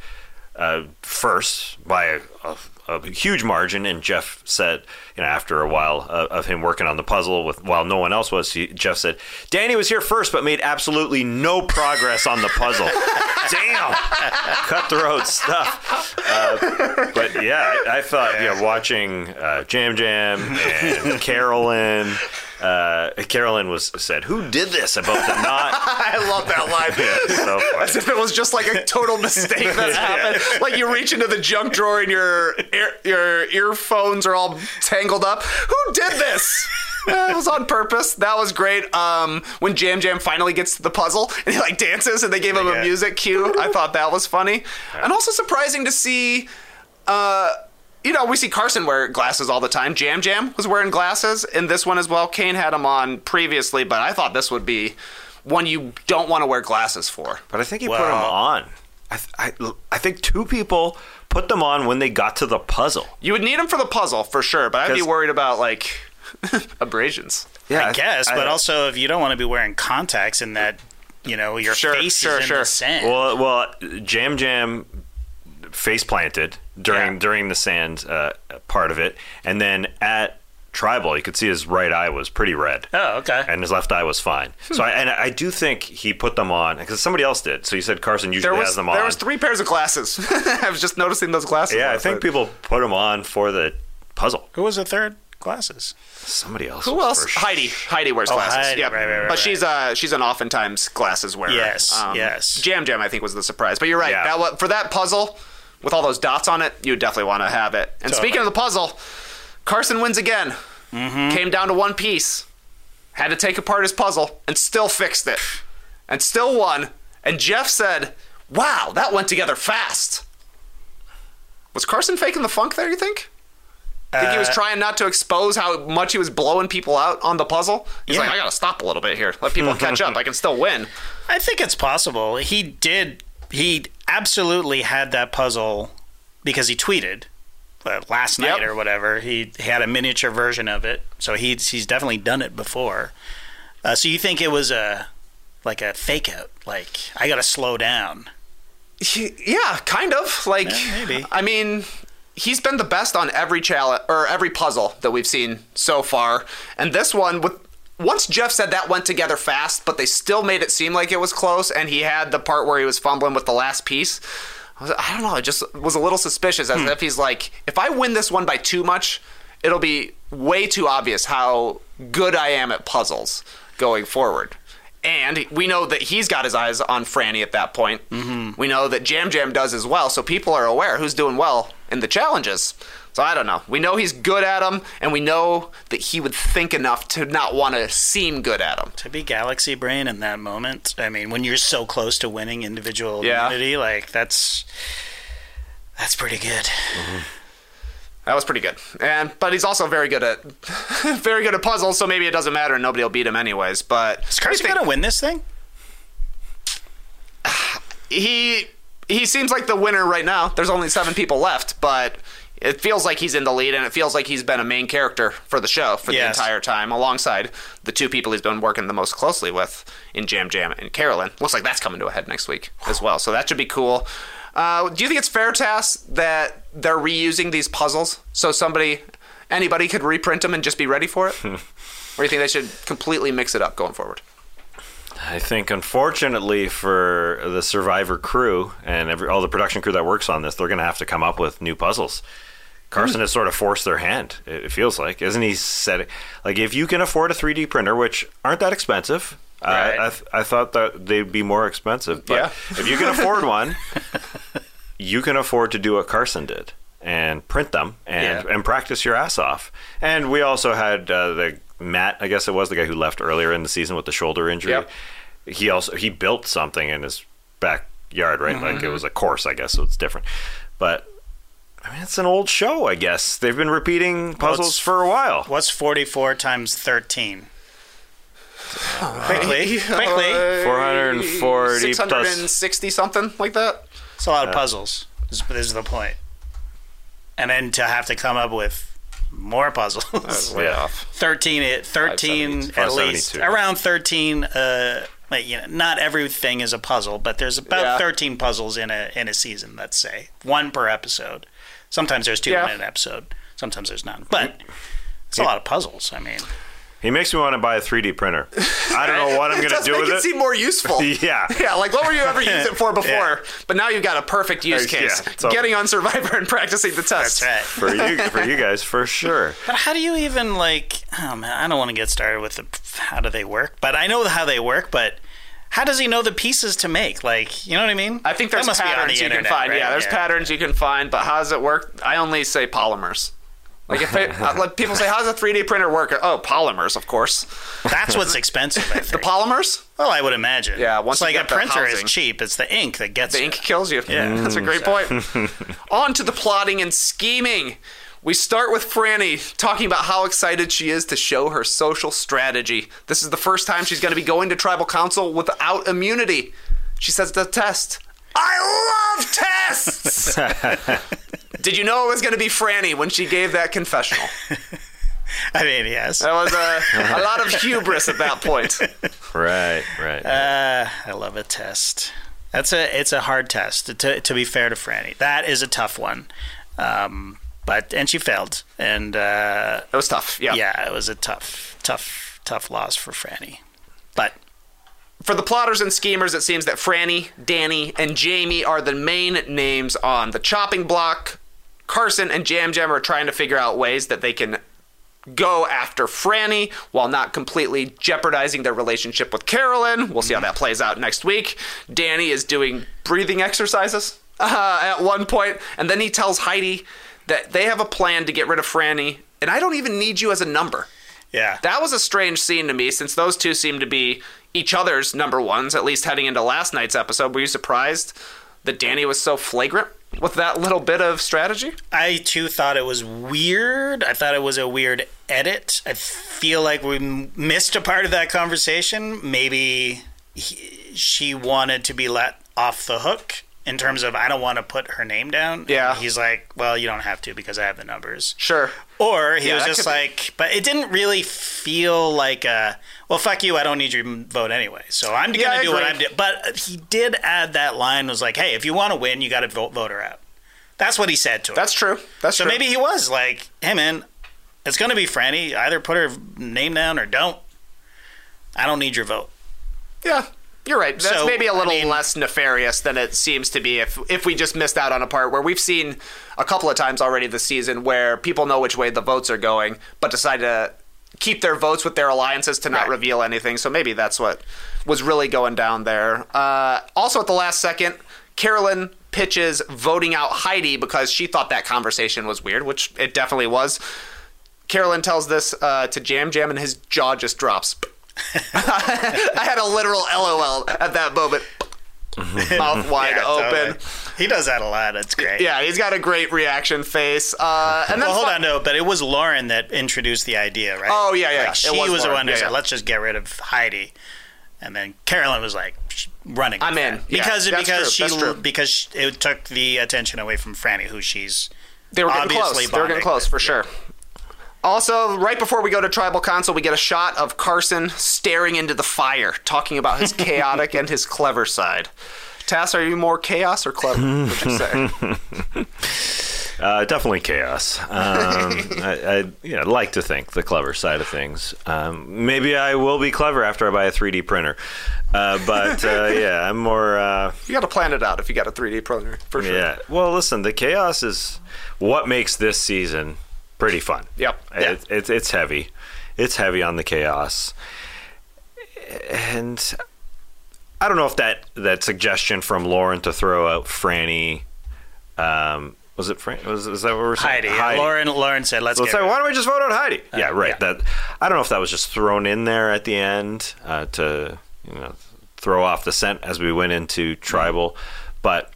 uh, first by a, a, a huge margin. And Jeff said, you know, after a while uh, of him working on the puzzle with while no one else was, he, Jeff said, "Danny was here first, but made absolutely no progress on the puzzle. Damn, cutthroat stuff." Uh, but yeah, I, I thought, yeah, watching uh, Yam Yam and Carolyn. Uh, Carolyn was said, "Who did this about the knot?" I love that line. so funny. As if it was just like a total mistake that happened. Like you reach into the junk drawer and your ear, your earphones are all tangled up. Who did this? Uh, it was on purpose. That was great. Um, when Yam Yam finally gets to the puzzle and he like dances and they gave him a music cue, I thought that was funny. And also surprising to see. Uh, you know, we see Carson wear glasses all the time. Yam Yam was wearing glasses in this one as well. Kane had them on previously, but I thought this would be one you don't want to wear glasses for. But I think he put them on. I, th- I, I think two people put them on when they got to the puzzle. You would need them for the puzzle for sure, but I'd be worried about like abrasions. Yeah, I guess, but I- also if you don't want to be wearing contacts in that, you know, your Sure, face sure, is in sure. the sand. Well, well, Yam Yam face planted during Yeah. during the sand uh, part of it, and then at tribal, you could see his right eye was pretty red. oh, okay. And his left eye was fine. So, I, and I do think he put them on because somebody else did. So you said Carson usually There was has them on. there was three pairs of glasses. I was just noticing those glasses. yeah, I think night. people put them on for the puzzle. Who was the third? Glasses. Somebody else. Who else? sure. Heidi. Heidi wears Oh, glasses. Heidi, Yep. right, right, right, but she's uh she's an oftentimes glasses wearer. Um, Yes, yes. Yam Yam I think was the surprise. But you're right. Yeah. That for that puzzle with all those dots on it, you definitely want to have it. And Totally. speaking of the puzzle, Carson wins again. Mm-hmm. Came down to one piece. Had to take apart his puzzle and still fixed it. And still won. And Jeff said, "Wow, that went together fast." Was Carson faking the funk there, you think? think he was Uh, trying not to expose how much he was blowing people out on the puzzle. He's Yeah. like, I gotta stop a little bit here. Let people catch up. I can still win. I think it's possible. He did. He absolutely had that puzzle because he tweeted uh, last night Yep. or whatever. He, he had a miniature version of it, so he's he's definitely done it before. Uh, so you think it was a like a fake out? Like I got to slow down. Yeah, kind of. Like, Yeah, maybe. I mean, he's been the best on every challenge or every puzzle that we've seen so far. And this one, with once Jeff said that went together fast, but they still made it seem like it was close, and he had the part where he was fumbling with the last piece. I, was, I don't know. It just was a little suspicious, as if he's like, if I win this one by too much, it'll be way too obvious how good I am at puzzles going forward. And we know that he's got his eyes on Frannie at that point. Mm-hmm. We know that Yam Yam does as well, so people are aware who's doing well in the challenges. So I don't know. We know he's good at them, and we know that he would think enough to not want to seem good at them. To be Galaxy Brain in that moment, I mean, when you're so close to winning individual Yeah. immunity, like that's that's pretty good. Mm-hmm. That was pretty good. And but he's also very good at very good at puzzles, so maybe it doesn't matter and nobody will beat him anyways. But Is Carson gonna win this thing? he he seems like the winner right now. There's only seven people left, but it feels like he's in the lead, and it feels like he's been a main character for the show for Yes. the entire time, alongside the two people he's been working the most closely with in Yam Yam and Carolyn. Looks like that's coming to a head next week as well, so that should be cool. Uh, do you think it's fair to ask that they're reusing these puzzles so somebody, anybody could reprint them and just be ready for it? or do you think they should completely mix it up going forward? I think, unfortunately, for the Survivor crew and every, all the production crew that works on this, they're going to have to come up with new puzzles. Carson has sort of forced their hand. It, feels like, isn't he? Said like if you can afford a 3D printer, which aren't that expensive. Right. Uh, I, th- I thought that they'd be more expensive, but Yeah. if you can afford one, you can afford to do what Carson did and print them and Yeah. and practice your ass off. And we also had uh, the Matt, I guess it was the guy who left earlier in the season with the shoulder injury. Yep. He also he built something in his backyard, right? Like it was a course, I guess, so it's different. But I mean, it's an old show, I guess. They've been repeating puzzles it's- for a while. What's 44 times 13? quickly, quickly. Uh, 440 plus- 660 something like that. It's a lot of puzzles. Is, is the point. And then to have to come up with more puzzles. Way Yeah. off. 13 it 13 at least around 13 uh like you know not everything is a puzzle but there's about Yeah. 13 puzzles in a in a season let's say one per episode sometimes there's two Yeah. in an episode sometimes there's none but it's a lot of puzzles i mean He makes me want to buy a 3D printer. I don't know what I'm going to do make with it it. seem more useful. Yeah. Yeah, like what were you ever use it for before? Yeah. But now you've got a perfect use Yeah, case. so- Getting on Survivor and practicing the test. That's right. for you, for you guys, for sure. But how do you even like? Oh man, I don't want to get started with the how do they work. But I know how they work. But how does he know the pieces to make? Like, you know what I mean? I think there's must be on patterns the you can find. right? Yeah, there's patterns you can find, but how does it work? I only say polymers. Like if it, uh, like people say, how does a 3D printer work? Oh, polymers, of course. That's what's expensive. I The polymers, well, I would imagine. Yeah, once it's you like get a printer housing. is cheap. It's the ink that gets the you. ink kills you. Yeah. that's a great point. On to the plotting and scheming. We start with Frannie talking about how excited she is to show her social strategy. This is the first time she's going to be going to tribal council without immunity. She says the test. I love tests. Did you know it was going to be Frannie when she gave that confessional? I mean, yes. That was a, a lot of hubris at that point. Right, right. Uh, I love a test. That's a it's a hard test. To to be fair to Frannie, that is a tough one. Um, but and she failed, and uh, It was tough. Yeah. yeah, it was a tough, tough, tough loss for Frannie. But For the plotters and schemers, it seems that Frannie, Danny, and Jaime are the main names on the chopping block. Carson and Yam Yam are trying to figure out ways that they can go after Frannie while not completely jeopardizing their relationship with Carolyn. We'll see how that plays out next week. Danny is doing breathing exercises uh, at one point, and then he tells Heidi that they have a plan to get rid of Frannie, and I don't even need you as a number. yeah, That was a strange scene to me since those two seem to be each other's number ones, at least heading into last night's episode. Were you surprised that Danny was so flagrant with that little bit of strategy? I too thought it was weird. I thought it was a weird edit. I feel like we missed a part of that conversation. Maybe he, she wanted to be let off the hook in terms of I don't want to put her name down. Yeah. He's like, well, you don't have to because I have the numbers. Sure. Or he Yeah, was just could be- like, but it didn't really feel like a, well, fuck you, I don't need your vote anyway. So I'm Yeah, going to do what. I'm doing. But he did add that line, was like, hey, if you want to win, you got to vote, vote her out. That's what he said to her. That's true. That's true. so true. maybe he was like, hey, man, it's going to be Frannie. Either put her name down or don't. I don't need your vote. Yeah. You're right. That's So, maybe a little mean- less nefarious than it seems to be if if we just missed out on a part where we've seen a couple of times already this season where people know which way the votes are going, but decide to keep their votes with their alliances to not Right. reveal anything. So maybe that's what was really going down there. Uh, also, at the last second, Carolyn pitches voting out Heidi because she thought that conversation was weird, which it definitely was. Carolyn tells this uh, to Yam Yam, and his jaw just drops. I had a literal LOL at that moment. Mouth wide Yeah, open. totally. He does that a lot. It's great. Yeah, he's got a great reaction face. Uh, and then Well, hold fi- on, no, but it was Lauren that introduced the idea, right? Oh, yeah, yeah, Like, yeah. It she was was, the one who yeah, said, yeah. "Let's just get rid of Heidi," and then Carolyn was like running. I'm in. Yeah, because that's because true, she that's true. because sh- it took the attention away from Frannie, who she's They were getting close. They were getting close with. for sure. Also, right before we go to tribal council, we get a shot of Carson staring into the fire, talking about his chaotic and his clever side. Tas, are you more chaos or clever? Would you say? Uh, definitely chaos. Um, I, I you know, like to think the clever side of things. Um, maybe I will be clever after I buy a 3D printer. Uh, but uh, yeah, I'm more. Uh, You got to plan it out if you got a 3D printer for sure. yeah. Well, listen, the chaos is what makes this season pretty fun. Yep. It, it's it's heavy. It's heavy on the chaos, and I don't know if that that suggestion from Lauren to throw out Frannie. Um, was it Fran? Was is that what we're saying? Heidi. Lauren Lauren said, "Let's So get." say, why don't we just vote out Heidi? yeah, right. yeah. That I don't know if that was just thrown in there at the end uh, to you know throw off the scent as we went into tribal, but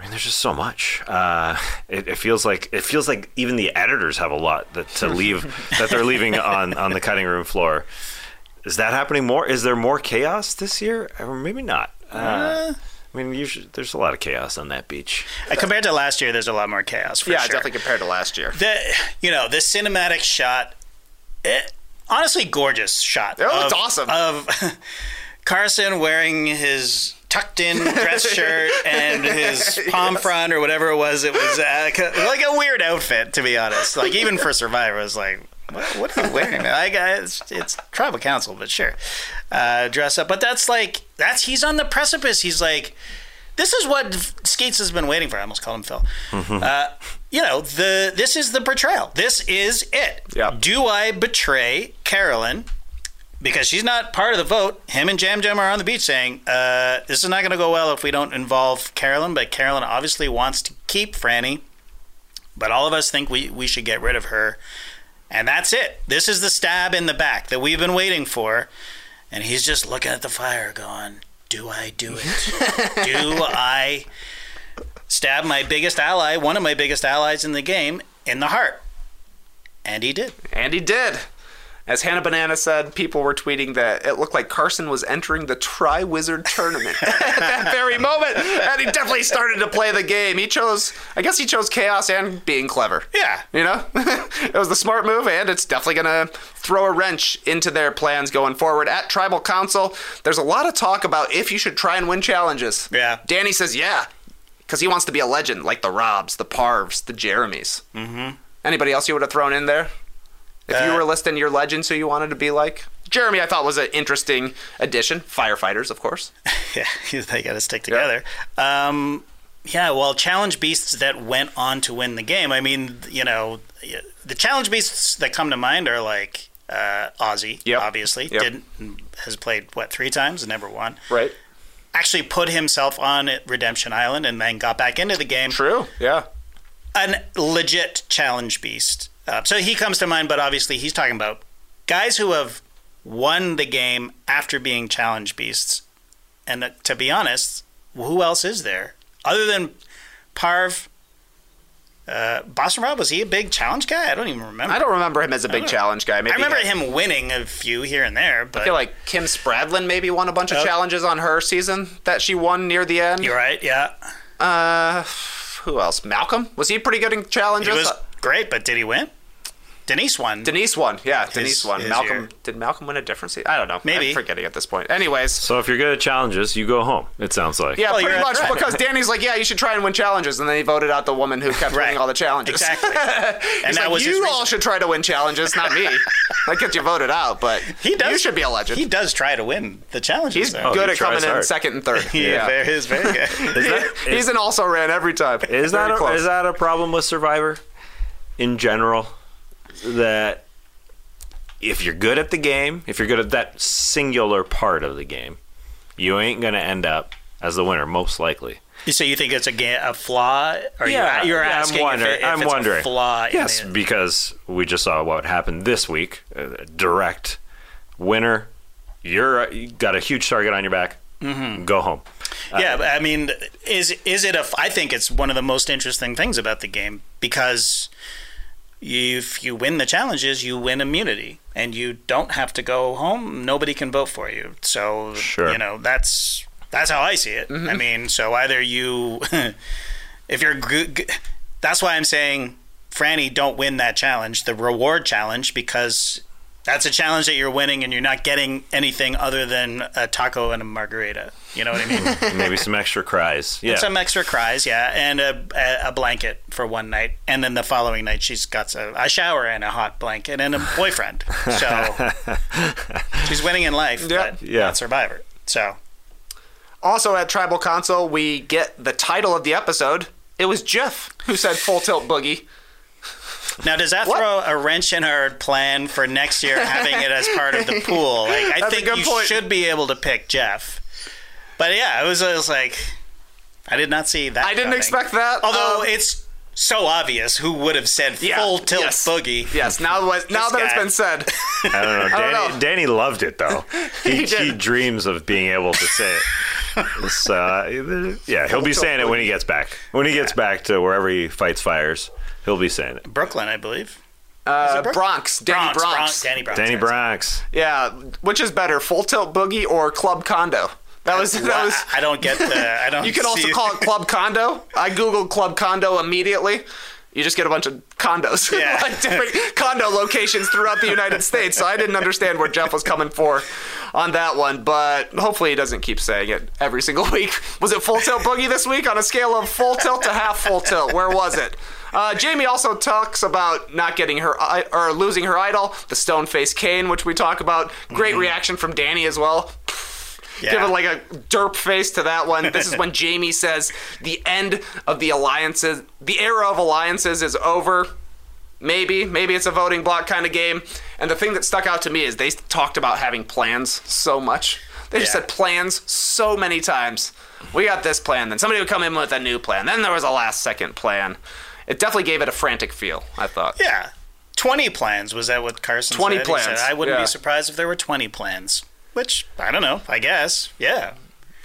I mean, there's just so much. Uh, it, it feels like it feels like even the editors have a lot that to leave that they're leaving on on the cutting room floor. Is that happening more? Is there more chaos this year, or maybe not? Uh, I mean, usually there's a lot of chaos on that beach. Uh, compared to last year, there's a lot more chaos. For Yeah, sure. definitely compared to last year. the you know the cinematic shot it, honestly gorgeous shot It looks awesome. of carson wearing his tucked in dress shirt and his palm front or whatever it was. It was uh, like a weird outfit, to be honest. Like even for Survivor, it was like, what, what are you wearing? Like it's, it's tribal council, but sure, uh, dress up. But that's like that's he's on the precipice. He's like, this is what Skates has been waiting for. I almost called him Phil. Uh, you know, the this is the betrayal. This is it. Yeah. Do I betray Carolyn because she's not part of the vote. Him and Yam Yam are on the beach saying, uh, "This is not going to go well if we don't involve Carolyn." But Carolyn obviously wants to keep Frannie, but all of us think we we should get rid of her, and that's it. This is the stab in the back that we've been waiting for, and he's just looking at the fire, going, "Do I do it? do I stab my biggest ally, one of my biggest allies in the game, in the heart?" And he did. And he did. As Hannah Banana said, people were tweeting that it looked like Carson was entering the Triwizard tournament at that very moment. And he definitely started to play the game. He chose, I guess he chose chaos and being clever. Yeah. You know? it was the smart move, and it's definitely going to throw a wrench into their plans going forward. At Tribal Council, there's a lot of talk about if you should try and win challenges. Yeah. Danny says, yeah, because he wants to be a legend like the Robs, the Parvs, the Jeremys. Mm-hmm. Anybody else you would have thrown in there? If you Uh, were listing your legends who you wanted to be like? Jeremy, I thought was an interesting addition. Firefighters, of course. Yeah, they got to stick together. Um, yeah, well, challenge beasts that went on to win the game. I mean, you know, the challenge beasts that come to mind are like uh, Ozzy, Yep. obviously, Yep. did has played what three times, never won. Right. Actually, put himself on Redemption Island and then got back into the game. True. Yeah. An legit challenge beast. Uh, so he comes to mind, but obviously he's talking about guys who have won the game after being challenge beasts. And uh, to be honest, who else is there other than Parv? Uh, Boston Rob was he a big challenge guy? I don't even remember. I don't remember him as a big challenge guy. Maybe I remember he him winning a few here and there, but I feel like Kim Spradlin maybe won a bunch of Oh. challenges on her season that she won near the end. you're right. Yeah, Uh, who else? Malcolm was he pretty good in he challenges? was great, but did he win? Denise won. Denise won. Yeah, Denise won. Malcolm year. did Malcolm win a different season? I don't know. Maybe. I'm forgetting at this point. Anyways, So if you're good at challenges, you go home. It sounds like. yeah, Well, pretty much right. because Danny's like, yeah, you should try and win challenges, and then he voted out the woman who kept Right. winning all the challenges. Exactly. And that like, was you all should try to win challenges, not me. that gets you voted out, but He does. You should be a legend. He does try to win the challenges. He's though. Oh, good he at coming tries in second and third. He yeah. very, he's very good. Is that, He's an also ran every time. Is that a, is that a problem with Survivor in general? That if you're good at the game, if you're good at that singular part of the game, you ain't gonna end up as the winner, most likely. so you think it's a, ga- a flaw? Or Yeah, you're, you're yeah, I'm asking wondering- if, it, if I'm it's wondering. a flaw. Yes, because we just saw what happened this week. A direct winner. You're you got a huge target on your back. Mm-hmm. Go home. yeah, but I mean, is is it a? I think it's one of the most interesting things about the game because if you win the challenges, you win immunity, and you don't have to go home. Nobody can vote for you. So Sure. you know that's that's how I see it. Mm-hmm. I mean, so either you, if you're good, that's why I'm saying, Frannie, don't win that challenge, the reward challenge, because that's a challenge that you're winning, and you're not getting anything other than a taco and a margarita. You know what I mean? Maybe some extra cries. Yeah. Some extra cries, yeah, and a, a, a blanket for one night, and then the following night she's got a, a shower and a hot blanket and a boyfriend. So she's winning in life, Yeah. but Yeah. not Survivor. So Also at Tribal Console, we get the title of the episode. It was Jeff who said full tilt boogie. Now, does that What? throw a wrench in our plan for next year, having it as part of the pool? Like, I That's think good you point. should be able to pick Jeff. But yeah, it was, it was like I did not see that. I didn't coming. expect that. Although Um, it's so obvious who would have said yeah, full tilt yes. boogie. Yes, now, what- now This that it's guy. been said. I don't know. Danny, don't know. Danny loved it though. He, He he, dreams of being able to say it. It's, uh, yeah, he'll be saying it when he gets back. When he gets back to wherever he fights fires, he'll be saying it. Brooklyn, I believe. Uh, Brook- Bronx, Danny Bronx. Danny Bronx. Danny yes. Bronx. Yeah, which is better, full tilt boogie or club condo? That was that was. I I don't get the. I don't. You can also see- call it club condo. I googled club condo immediately. You just get a bunch of condos, Yeah. like different condo locations throughout the United States. So I didn't understand where Jeff was coming for on that one, but hopefully he doesn't keep saying it every single week. Was it full tilt boogie this week on a scale of full tilt to half full tilt? Where was it? Uh, Jaime also talks about not getting her or losing her idol, the stone face Kane, which we talk about. Great mm-hmm. reaction from Danny as well. Yeah. Give it like a derp face to that one. This is when Jaime says the end of the alliances, the era of alliances is over. Maybe, maybe it's a voting block kind of game. And the thing that stuck out to me is they talked about having plans so much. They just yeah. said plans so many times. We got this plan, then somebody would come in with a new plan. Then there was a last second plan. It definitely gave it a frantic feel, I thought. Yeah. 20 plans, was that what Carson 20 said? plans. Said, I wouldn't yeah. be surprised if there were 20 plans. Which, I don't know, I guess. Yeah.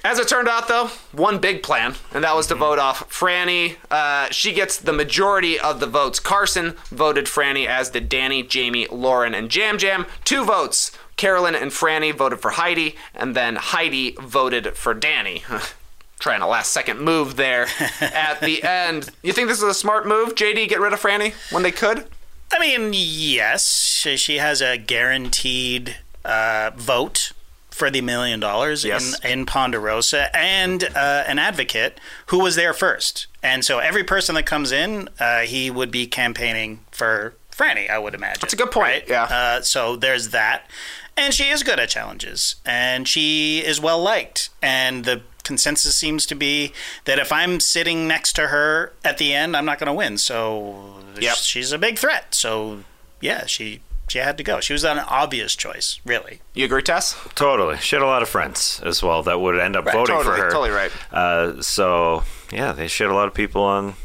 As it turned out, though, one big plan, and that was to vote off Frannie. Uh, she gets the majority of the votes. Carson voted Frannie, as did Danny, Jaime, Lauren, and Yam Yam. Two votes. Carolyn and Frannie voted for Heidi, and then Heidi voted for Danny. Trying a last second move there at the end. You think this is a smart move, JD, get rid of Frannie when they could? I mean, yes. She has a guaranteed uh, vote for the million dollars yes. in, in Ponderosa and uh, an advocate who was there first. And so every person that comes in, uh, he would be campaigning for Frannie, I would imagine. That's a good point. Right? Yeah. Uh, so there's that. And she is good at challenges, and she is well liked. And the consensus seems to be that if I'm sitting next to her at the end, I'm not going to win. So yep. she's a big threat. So yeah, she she had to go. She was an obvious choice, really. You agree, Tas? Totally. She had a lot of friends as well that would end up right, voting totally, for her. Totally right. Uh, so yeah, they shit a lot of people on.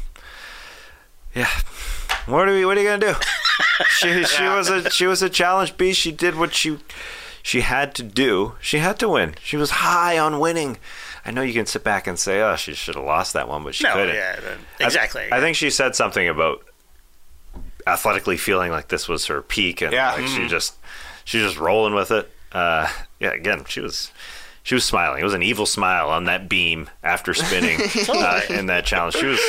Yeah. What are we? What are you gonna do? she she was a she was a challenge beast. She did what she she had to do. She had to win. She was high on winning. I know you can sit back and say, "Oh, she should have lost that one," but she no, couldn't. Yeah, exactly. I, I think she said something about athletically feeling like this was her peak, and yeah. like mm-hmm. she just she's just rolling with it. Uh, yeah, again, she was she was smiling. It was an evil smile on that beam after spinning uh, in that challenge. She was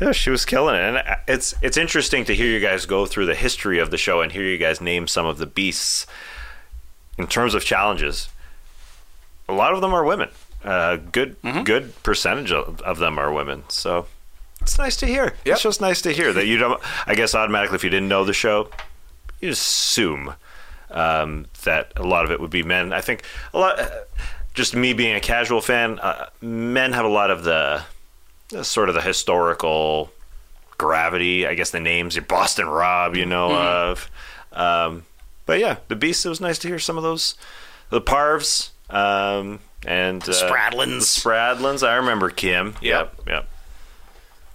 yeah, she was killing it, and it's it's interesting to hear you guys go through the history of the show and hear you guys name some of the beasts in terms of challenges. A lot of them are women. Uh, good mm-hmm. good percentage of, of them are women. So it's nice to hear. Yep. It's just nice to hear that you don't. I guess automatically, if you didn't know the show, you assume um, that a lot of it would be men. I think a lot. Uh, just me being a casual fan, uh, men have a lot of the sort of the historical gravity. I guess the names, your Boston Rob, you know mm-hmm. of. Um, but yeah, the Beast. It was nice to hear some of those, the Parvs. Um, and uh, Spradlins. The Spradlins. I remember Kim. Yep. Yep.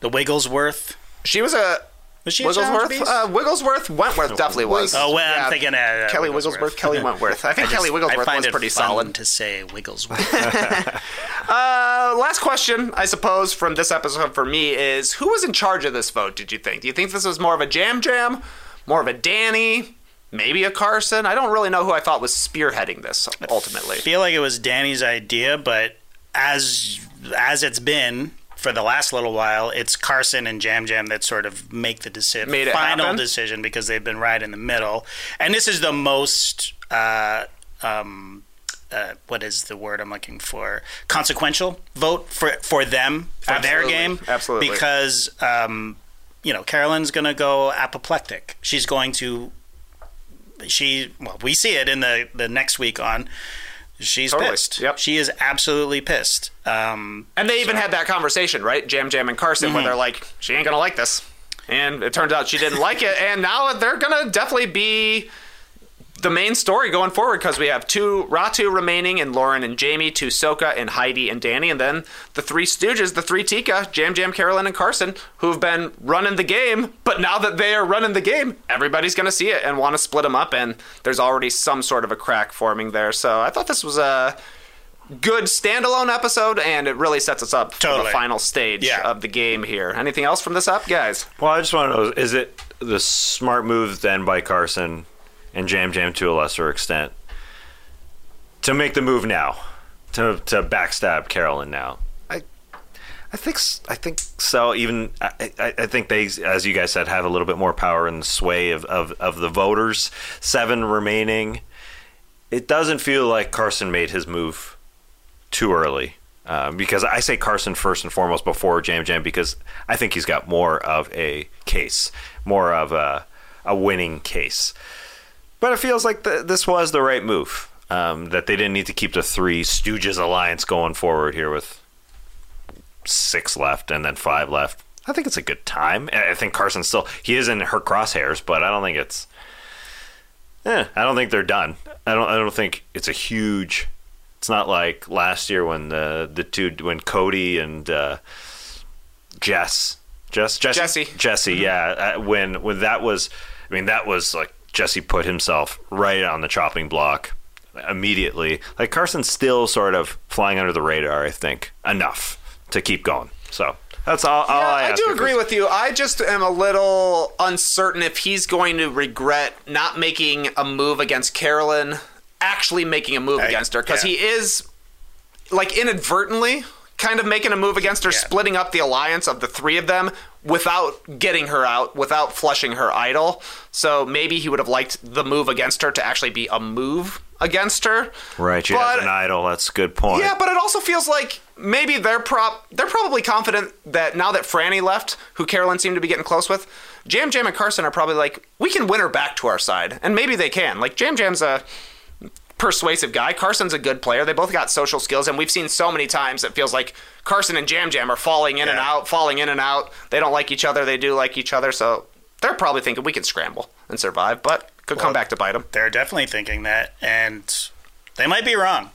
The Wigglesworth. She was a was she Wigglesworth? Uh, Wigglesworth? Wentworth definitely was. Oh, well, yeah. I'm thinking uh, Kelly Wigglesworth. Kelly Wentworth. I think I just, Kelly Wigglesworth was pretty solid. to say Wigglesworth. uh, last question, I suppose, from this episode for me is: Who was in charge of this vote? Did you think? Do you think this was more of a Yam Yam, more of a Danny? Maybe a Carson. I don't really know who I thought was spearheading this ultimately. I feel like it was Danny's idea, but as as it's been, for the last little while, it's Carson and Yam Yam that sort of make the decision, final happen. decision because they've been right in the middle. And this is the most, uh, um, uh, what is the word I'm looking for? Consequential vote for for them for Absolutely. their game. Absolutely, because um, you know Carolyn's going to go apoplectic. She's going to. She well, we see it in the the next week on She's totally. pissed. Yep. She is absolutely pissed. Um, and they even so. had that conversation, right? Yam Yam and Carson, mm-hmm. where they're like, she ain't going to like this. And it turns out she didn't like it. And now they're going to definitely be the main story going forward because we have two Ratu remaining and Lauren and Jaime, two Soka and Heidi and Danny, and then the three Stooges, the three Tika, Yam Yam, Carolyn, and Carson, who've been running the game. But now that they are running the game, everybody's going to see it and want to split them up, and there's already some sort of a crack forming there. So I thought this was a good standalone episode, and it really sets us up totally. for the final stage yeah. of the game here. Anything else from this up, guys? Well, I just want to know: is it the smart move then by Carson and Yam Yam to a lesser extent to make the move now to to backstab Carolyn now. I I think I think so. Even I, I, I think they, as you guys said, have a little bit more power and sway of, of, of the voters. Seven remaining. it doesn't feel like Carson made his move too early. Uh, because I say Carson first and foremost before Yam Yam because I think he's got more of a case, more of a, a winning case. But it feels like the, this was the right move. Um, that they didn't need to keep the three Stooges alliance going forward here with six left and then five left. I think it's a good time. I think Carson still he is in her crosshairs, but I don't think it's. Eh, I don't think they're done. I don't. I don't think it's a huge. It's not like last year when the the two when Cody and uh, Jess, Jess, Jesse, Jesse. Jesse, yeah. Uh, when when that was, I mean, that was like Jesse put himself right on the chopping block immediately. Like Carson's still sort of flying under the radar. I think enough to keep going. So that's all. all Yeah, I, I, ask do agree with you. I just am a little uncertain if he's going to regret not making a move against Carolyn, actually making a move I- against her, because yeah. he is, like, inadvertently kind of making a move against her, Yeah. splitting up the alliance of the three of them without getting her out, without flushing her idol. So maybe he would have liked the move against her to actually be a move against her. Right, she But- has an idol. That's a good point. Yeah, but it also feels like maybe they're prop they're probably confident that now that Frannie left, who Carolyn seemed to be getting close with, Yam Yam and Carson are probably like, we can win her back to our side. And maybe they can. Like Yam Yam's a persuasive guy. Carson's a good player. They both got social skills, and we've seen so many times it feels like Carson and Yam Yam are falling in and out, falling in and out. They don't like each other. They do like each other. So they're probably thinking we can scramble and survive, but could come back to bite them. They're definitely thinking that, and they might be wrong.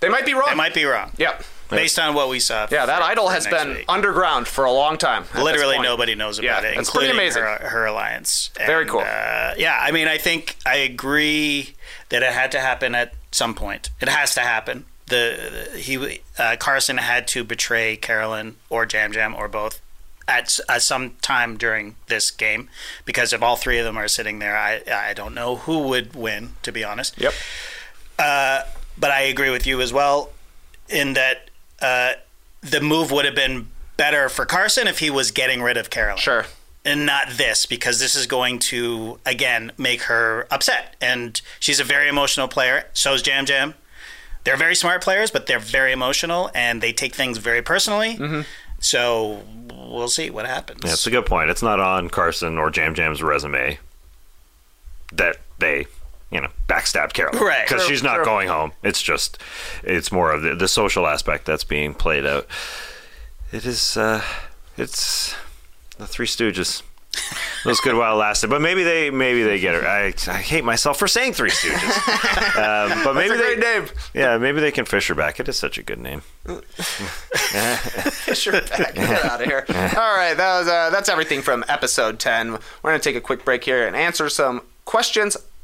They might be wrong. They might be wrong. Yep. Based on what we saw. Yeah, that idol has been week. underground for a long time. Literally nobody knows Yeah, about it, it's pretty including amazing. Her, her alliance. Very cool. Uh, yeah, I mean, I think I agree that it had to happen at some point. It has to happen. The, he uh, Carson had to betray Carolyn or Yam Yam or both at some time during this game because if all three of them are sitting there, I I don't know who would win. To be honest. Yep. Uh, but I agree with you as well in that uh, the move would have been better for Carson if he was getting rid of Carolyn. Sure. And not this, because this is going to, again, make her upset. And she's a very emotional player. So is Yam Yam. They're very smart players, but they're very emotional and they take things very personally. Mm-hmm. So we'll see what happens. Yeah, it's a good point. It's not on Carson or Yam Yam's resume that they, you know, backstabbed Carolyn. Right. Because she's not going home. It's just, it's more of the, the social aspect that's being played out. It is, uh, it's the Three Stooges. It was good while it lasted, but maybe they maybe they get it. I, I hate myself for saying Three Stooges, um, but maybe they name. yeah maybe they can fish her back. It is such a good name. Fisher back. Get out of here. All right, that was uh, that's everything from episode ten. We're gonna take a quick break here and answer some questions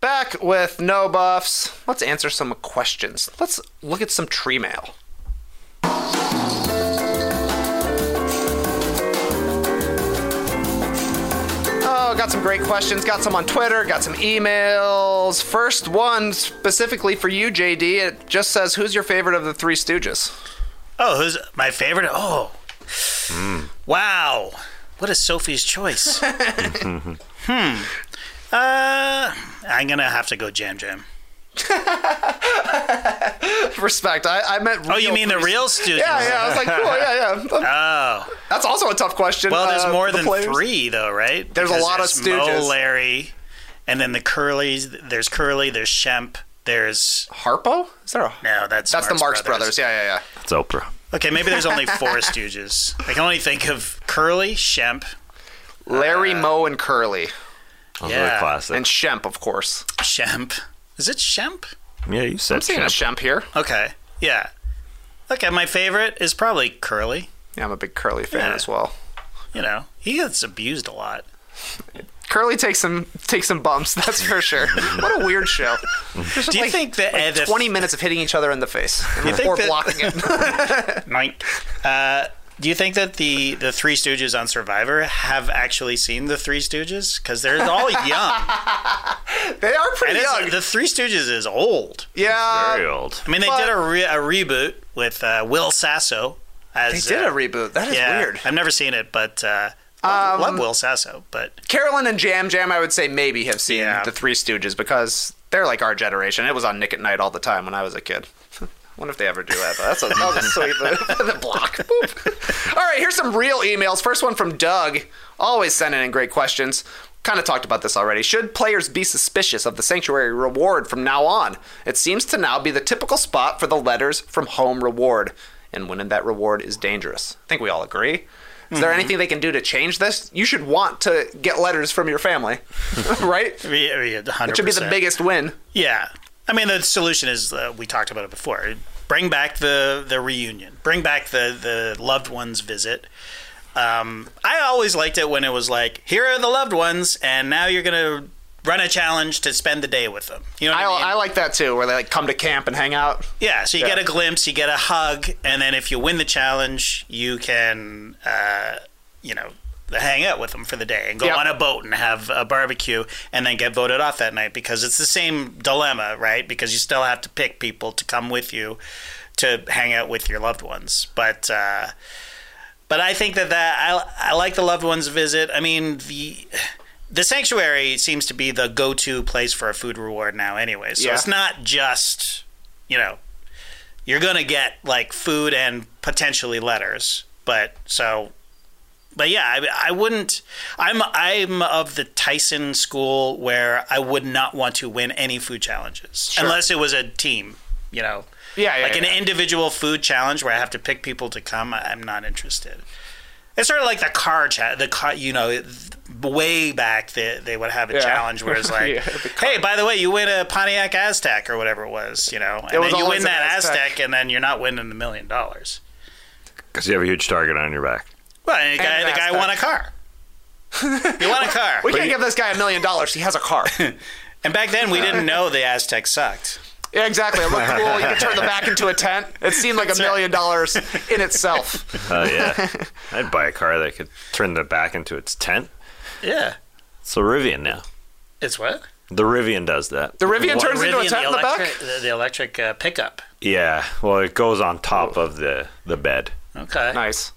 Back with no buffs. Let's answer some questions. Let's look at some tree mail. Oh, got some great questions. Got some on Twitter. Got some emails. First one specifically for you, JD. It just says, "Who's your favorite of the Three Stooges?" Oh, who's my favorite? Oh, Hmm. wow! What is Sophie's choice? hmm. Uh, I'm gonna have to go Yam Yam. Respect. I, I meant. Oh, you real mean the real Stooges? Yeah, yeah. I was like, cool. Yeah, yeah. Oh, That's also a tough question. well, there's uh, more the than players. three, though, right? There's a Because lot of there's Moe, Stooges. Larry, and then the Curlys. There's Curly. There's Shemp. There's Harpo? Is there a? no. That's That's the Marx brothers. Yeah, yeah, yeah. It's Oprah. Okay, maybe there's only four Stooges. I can only think of Curly, Shemp, Larry, Moe, and Curly, Those Yeah. the classic. and Shemp, of course. Shemp. Is it Shemp? yeah, you said I'm seeing a Shemp. Shemp here. Okay, yeah. Okay, my favorite is probably Curly. Yeah, I'm a big Curly fan Yeah. as well. You know, he gets abused a lot. Curly takes some takes some bumps, that's for sure. what a weird show. Just Do you like, think that like 20 minutes of hitting each other in the face you think or that- blocking it? Night. Uh, do you think that the the Three Stooges on Survivor have actually seen the Three Stooges? Because they're all young, they are pretty it's- young. the Three Stooges is old. yeah, Very old. I mean, they But- did a, re- a reboot with uh, Will Sasso. As, they did uh, a reboot. That is yeah, weird. Um, I've never seen it, but uh, love, love Will Sasso. But Carolyn and Yam Yam, I would say maybe have seen Yeah. the Three Stooges because they're like our generation. It was on Nick at Nite all the time when I was a kid. Wonder if they ever do that. That's a, that was a sweet the block. Boop. All right, here's some real emails. First one from Doug. Always sending in great questions. Kind of talked about this already. Should players be suspicious of the sanctuary reward from now on? It seems to now be the typical spot for the letters from home reward, and winning that reward is dangerous. I think we all agree. Is there mm-hmm. anything they can do to change this? You should want to get letters from your family, right? we, 100%. It should be the biggest win. Yeah, I mean the solution is uh, we talked about it before. Bring back the the reunion. Bring back the the loved ones visit. Um, I always liked it when it was like, here are the loved ones, and now you're gonna run a challenge to spend the day with them. You know what I, I, mean? I like that too, where they like come to camp and hang out. Yeah, so you Yeah. get a glimpse, you get a hug, and then if you win the challenge, you can, uh, you know, hang out with them for the day and go Yep. on a boat and have a barbecue and then get voted off that night because it's the same dilemma, right? Because you still have to pick people to come with you to hang out with your loved ones. But, uh, but I think that that I, I like the loved ones visit. I mean the the sanctuary seems to be the go to place for a food reward now, anyway. So Yeah. it's not just you know you're gonna get like food and potentially letters, but so. But yeah, I, I wouldn't. I'm I'm of the Tyson school where I would not want to win any food challenges unless it was a team. You know, Yeah, yeah, like an yeah. individual food challenge where I have to pick people to come. I- I'm not interested. It's sort of like the car chat. The car, you know, way back they they would have a Yeah. challenge where it's like, Yeah, hey, by the way, you win a Pontiac Aztek or whatever it was, you know, and was then you win an that Aztek. Aztek, and then you're not winning the million dollars. Because you have a huge target on your back. Well, the guy, an the guy won a car. he won a car. We can't give this guy a million dollars. He has a car. And back then, we didn't know the Aztek sucked. yeah, exactly. It looked cool. You could turn the back into a tent. It seemed like a million dollars in itself. Oh yeah, I'd buy a car that could turn the back into its tent. Yeah. It's the Rivian now. It's what? The Rivian does that. The Rivian What, turns into a Rivian, tent in the back. electric, The, the electric uh, pickup. Yeah, well, it goes on top of the the bed. Okay. Nice.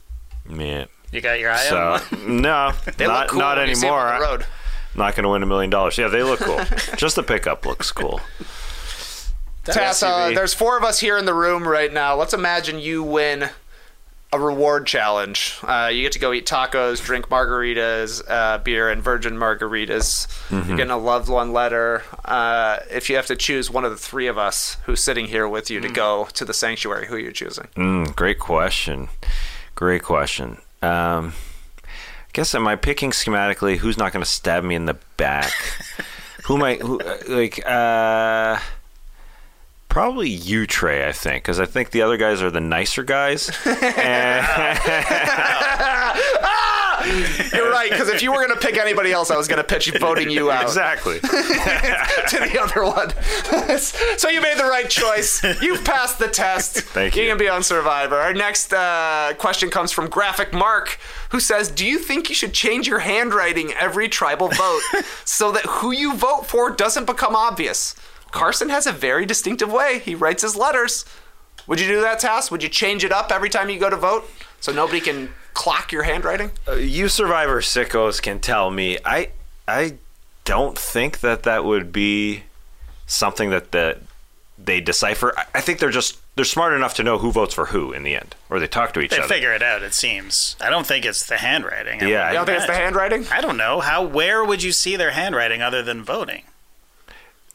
Yeah. You got your eye So on one? no, They not look cool not when you see 'em anymore. on the road. Not going to win a million dollars. Yeah, they look cool. Just the pickup looks cool. Tas, uh, there's four of us here in the room right now. Let's imagine you win a reward challenge. Uh, you get to go eat tacos, drink margaritas, uh, beer, and virgin margaritas. Mm-hmm. You're getting a loved one letter. Uh, if you have to choose one of the three of us who's sitting here with you to go to the sanctuary, who are you choosing? Mm, great question. Great question. Um, I guess am I picking schematically? Who's not going to stab me in the back? who might who, uh, like? Uh, probably you, Trey. I think because I think the other guys are the nicer guys. And- You're right, because if you were going to pick anybody else, I was going to pitch voting you out exactly. to the other one. so you made the right choice. You've passed the test. Thank you. You can be on Survivor. Our next uh, question comes from Graphic Mark, who says, "Do you think you should change your handwriting every tribal vote so that who you vote for doesn't become obvious?" Carson has a very distinctive way he writes his letters. Would you do that, Tas? Would you change it up every time you go to vote so nobody can clock your handwriting? Uh, you Survivor sickos can tell me. I I don't think that that would be something that the they decipher. I- I think they're just they're smart enough to know who votes for who in the end, or they talk to each They other. They figure it out. It seems. I don't think it's the handwriting. I Yeah, would You don't think it's the handwriting? I don't know how. Where would you see their handwriting other than voting?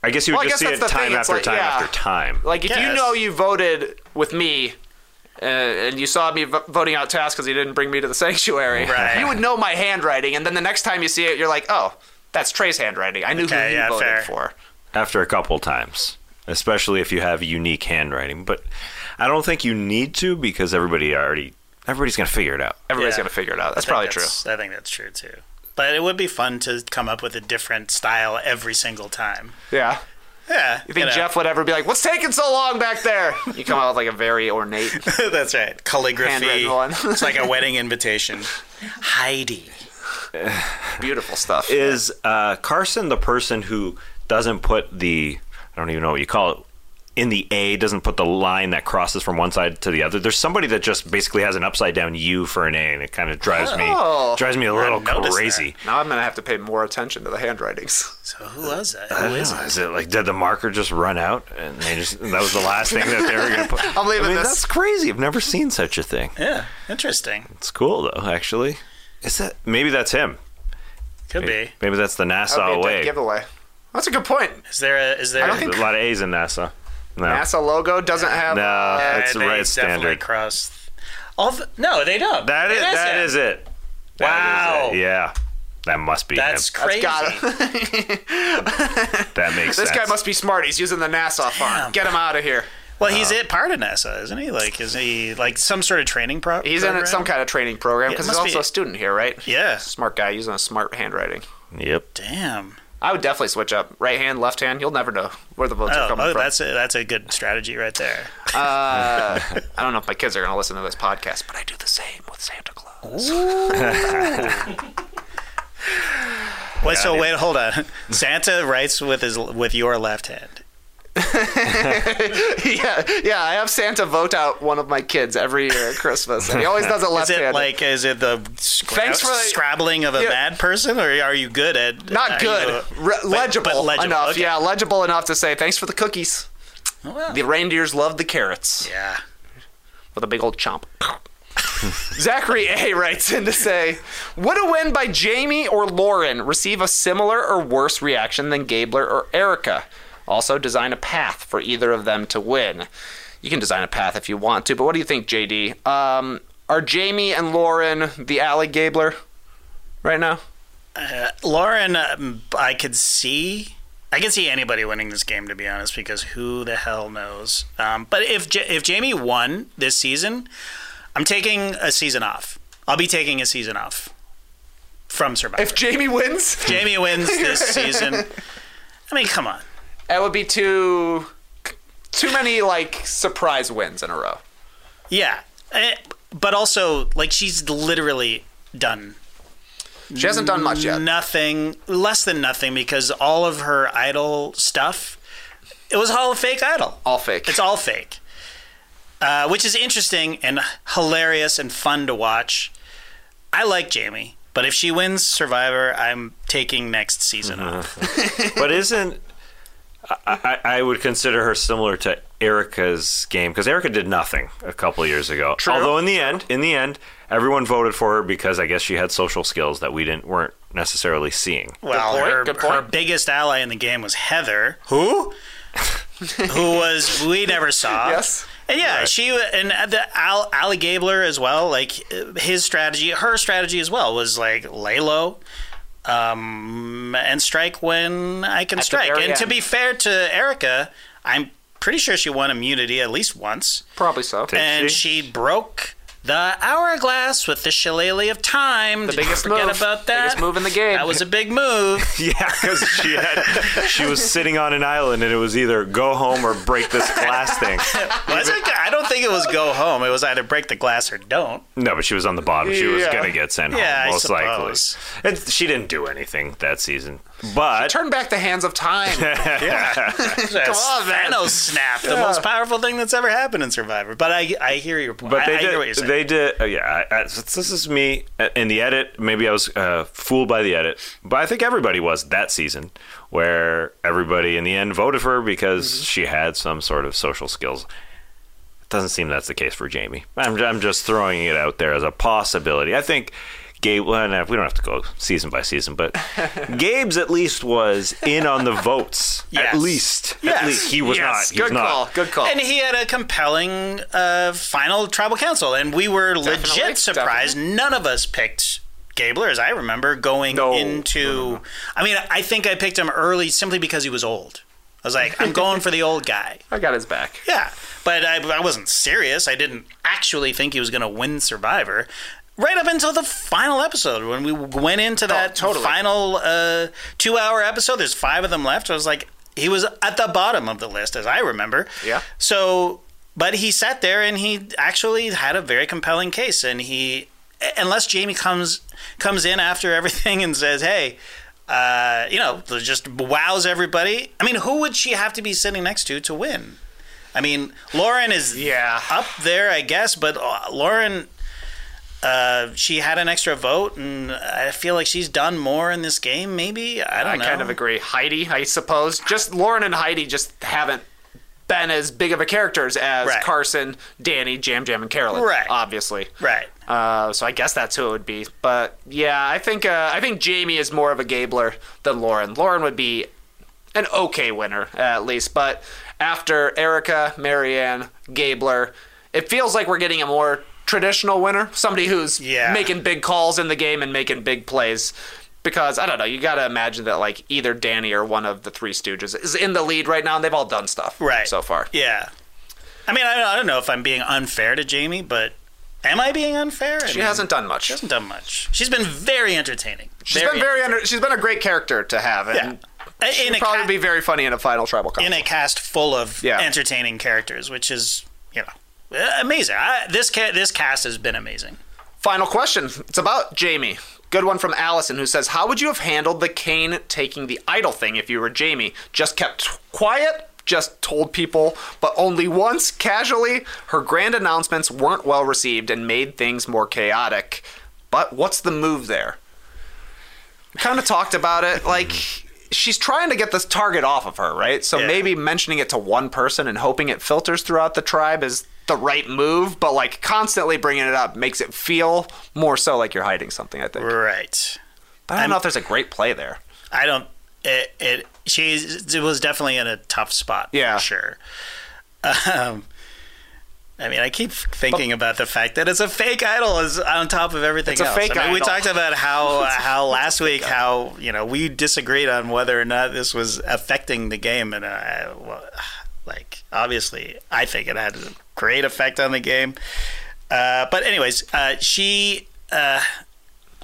I guess you would Well, just see it time thing, it's after like, time yeah. after time. Like if you know you voted with me uh, and you saw me v- voting out Tas because he didn't bring me to the sanctuary, Right. you would know my handwriting, and then the next time you see it, you're like, oh, that's Trey's handwriting. I knew Okay, who he yeah, voted fair. for. After a couple times, especially if you have unique handwriting. But I don't think you need to because everybody already everybody's gonna figure it out. Everybody's Yeah. gonna figure it out. That's I think probably true. I think that's true too. But it would be fun to come up with a different style every single time. Yeah. Yeah. You think know. Jeff would ever be like, "What's taking so long back there?" You come out with like a very ornate. That's right. Calligraphy. One. it's like a wedding invitation. Heidi. Beautiful stuff. Is uh, Carson the person who doesn't put the I don't even know what you call it in the A doesn't put the line that crosses from one side to the other. There's somebody that just basically has an upside down U for an A, and it kind of drives Oh. me drives me a little noticed crazy. now I'm gonna have to pay more attention to the handwritings. So who was that? I Who don't is know. it? Is it like did the marker just run out and they just that was the last thing that they were going to put? I'm leaving I mean, this. That's crazy. I've never seen such a thing. Yeah. Interesting. It's cool though, actually. Is that maybe that's him? Could be. Maybe that's the That would NASA be a dead way. giveaway. That's a good point. Is there a? Is there? I don't a- think- a lot of A's in NASA. No. NASA logo doesn't have. No, Yeah, it's they right it's definitely standard. cross. All the, no, they don't. That is that him. is it. Wow. Yeah. That must be That's him. crazy. got That makes This sense. guy must be smart. He's using the NASA font. Get him out of here. Well, he's uh. it part of NASA, isn't he? Like, is he like some sort of training pro? He's in program? some kind of training program Yeah, because he's also be- a student here, right? Yeah. Smart guy using a smart handwriting. Yep. Damn. I would definitely switch up. Right hand, left hand. You'll never know where the votes are Oh, coming oh from. that's a, that's a good strategy right there. Uh, I don't know if my kids are going to listen to this podcast, but I do the same with Santa Claus. Wait, so wait, hold on. Santa writes with his with your left hand. yeah, yeah. I have Santa vote out one of my kids every year at Christmas, and he always does it Is left-handed. like is it the scra- Thanks for the- scrabbling of a Yeah. mad person, or are you good at Not are good, you- Re- but- legible, but legible, enough. okay. Yeah, legible enough to say thanks for the cookies. Oh, well. The reindeers love the carrots yeah. with a big old chomp. Zachary A writes in to say, Would a win by Jaime or Lauren receive a similar or worse reaction than Gabler or Erika? Also, design a path for either of them to win. You can design a path if you want to, but what do you think, JD? Um, are Jaime and Lauren the Alley Gabler right now? Lauren, um, I could see. I can see anybody winning this game, to be honest, because who the hell knows? Um, but if J- if Jaime won this season, I'm taking a season off. I'll be taking a season off from Survivor. If Jaime wins, Jaime wins this season, I mean, come on. That would be too too many like surprise wins in a row. Yeah, Eh, but also like she's literally done She hasn't done much yet. nothing, less than nothing, because all of her idol stuff, it was all fake idol. All fake. It's all fake, uh, which is interesting and hilarious and fun to watch. I like Jaime, but if she wins Survivor, I'm taking next season Mm-hmm. off. But isn't I, I, I would consider her similar to Erika's game because Erika did nothing a couple years ago. True. Although in the end, in the end, everyone voted for her because I guess she had social skills that we didn't weren't necessarily seeing. Well, point, her, good point. her biggest ally in the game was Heather, who, who was we never saw. Yes. and yeah, she and the Al, Ali Gabler as well. Like his strategy, her strategy as well was like lay low, um, and strike when I can At strike. very And to be fair to Erika, I'm pretty sure she won immunity at least once, Probably so. Did and she? she broke. The hourglass with the shillelagh of time. The Did you biggest forget move. about that? Biggest move in the game. That was a big move. Yeah, because she had she was sitting on an island and it was either go home or break this glass thing. Was it? I don't think it was go home. It was either break the glass or don't. No, but she was on the bottom. She was Yeah. gonna get sent Yeah, home most likely. And she didn't do anything that season. But Turn back the hands of time. Come on. Thanos snap, the most powerful thing that's ever happened in Survivor. But I, I hear your point. But I, they I hear what you're did. saying. They did. Uh, yeah, I, I, this is me uh, in the edit. Maybe I was uh, fooled by the edit, but I think everybody was that season, where everybody in the end voted for her because Mm-hmm. she had some sort of social skills. It doesn't seem that's the case for Jaime. I'm, I'm just throwing it out there as a possibility. I think Gabe, well, no, we don't have to go season by season, but Gabe's at least was in on the votes. Yes. At least, Yes. at least he was yes, not. He was good not. call. Good call. And he had a compelling uh, final tribal council, and we were Definitely, legit surprised. None of us picked Gabler, as I remember, going No. into. I mean, I think I picked him early simply because he was old. I was like, I'm going for the old guy. I got his back. Yeah, but I, I wasn't serious. I didn't actually think he was going to win Survivor. Right up until the final episode, when we went into that totally. final uh, two-hour episode, there's five of them left. I was like, he was at the bottom of the list, as I remember. Yeah. So, but he sat there and he actually had a very compelling case, and he, unless Jaime comes comes in after everything and says, "Hey." Uh, you know, just wows everybody. I mean, who would she have to be sitting next to to win? I mean, Lauren is Yeah. up there, I guess, but uh, Lauren, uh, she had an extra vote, and I feel like she's done more in this game. Maybe I don't I know. kind of agree. Heidi, I suppose. Just Lauren and Heidi just haven't been as big of a characters as Right. Carson, Danny, Yam Yam, and Carolyn. Right. Obviously. Right. Uh, so I guess that's who it would be. But yeah, I think uh, I think Jaime is more of a Gabler than Lauren. Lauren would be an okay winner at least, but after Erika, Maryanne, Gabler, it feels like we're getting a more traditional winner, somebody who's Yeah. making big calls in the game and making big plays. Because I don't know, you got to imagine that like either Danny or one of the three Stooges is in the lead right now, and they've all done stuff right so far. Yeah. I mean, I, don't know if I'm being unfair to Jaime, but am I being unfair? I She mean, hasn't done much. She hasn't done much. She's been very entertaining. She's been very under. She's been a great character to have, and Yeah. she'd In probably ca- be very funny in a final tribal in a cast full of Yeah. entertaining characters, which is you know Uh, amazing. I, this ca- this cast has been amazing. Final question. It's about Jaime. Good one from Allison, who says, "How would you have handled the Kane taking the idol thing if you were Jaime? Just kept quiet." Just told people, but only once, casually. Her grand announcements weren't well received and made things more chaotic. But what's the move there? We kind of talked about it. Like, she's trying to get this target off of her, right? So Yeah. maybe mentioning it to one person and hoping it filters throughout the tribe is the right move, but like constantly bringing it up makes it feel more so like you're hiding something, I think. Right. But I don't know if there's a great play there. I don't. It. it she's. It was definitely in a tough spot. Yeah. For sure. Um. I mean, I keep thinking about the fact that it's a fake idol is on top of everything It's a fake I mean, we talked about how uh, how last week how you know we disagreed on whether or not this was affecting the game, and uh, well, like obviously I think it had a great effect on the game. Uh, but anyways, uh, she. Uh,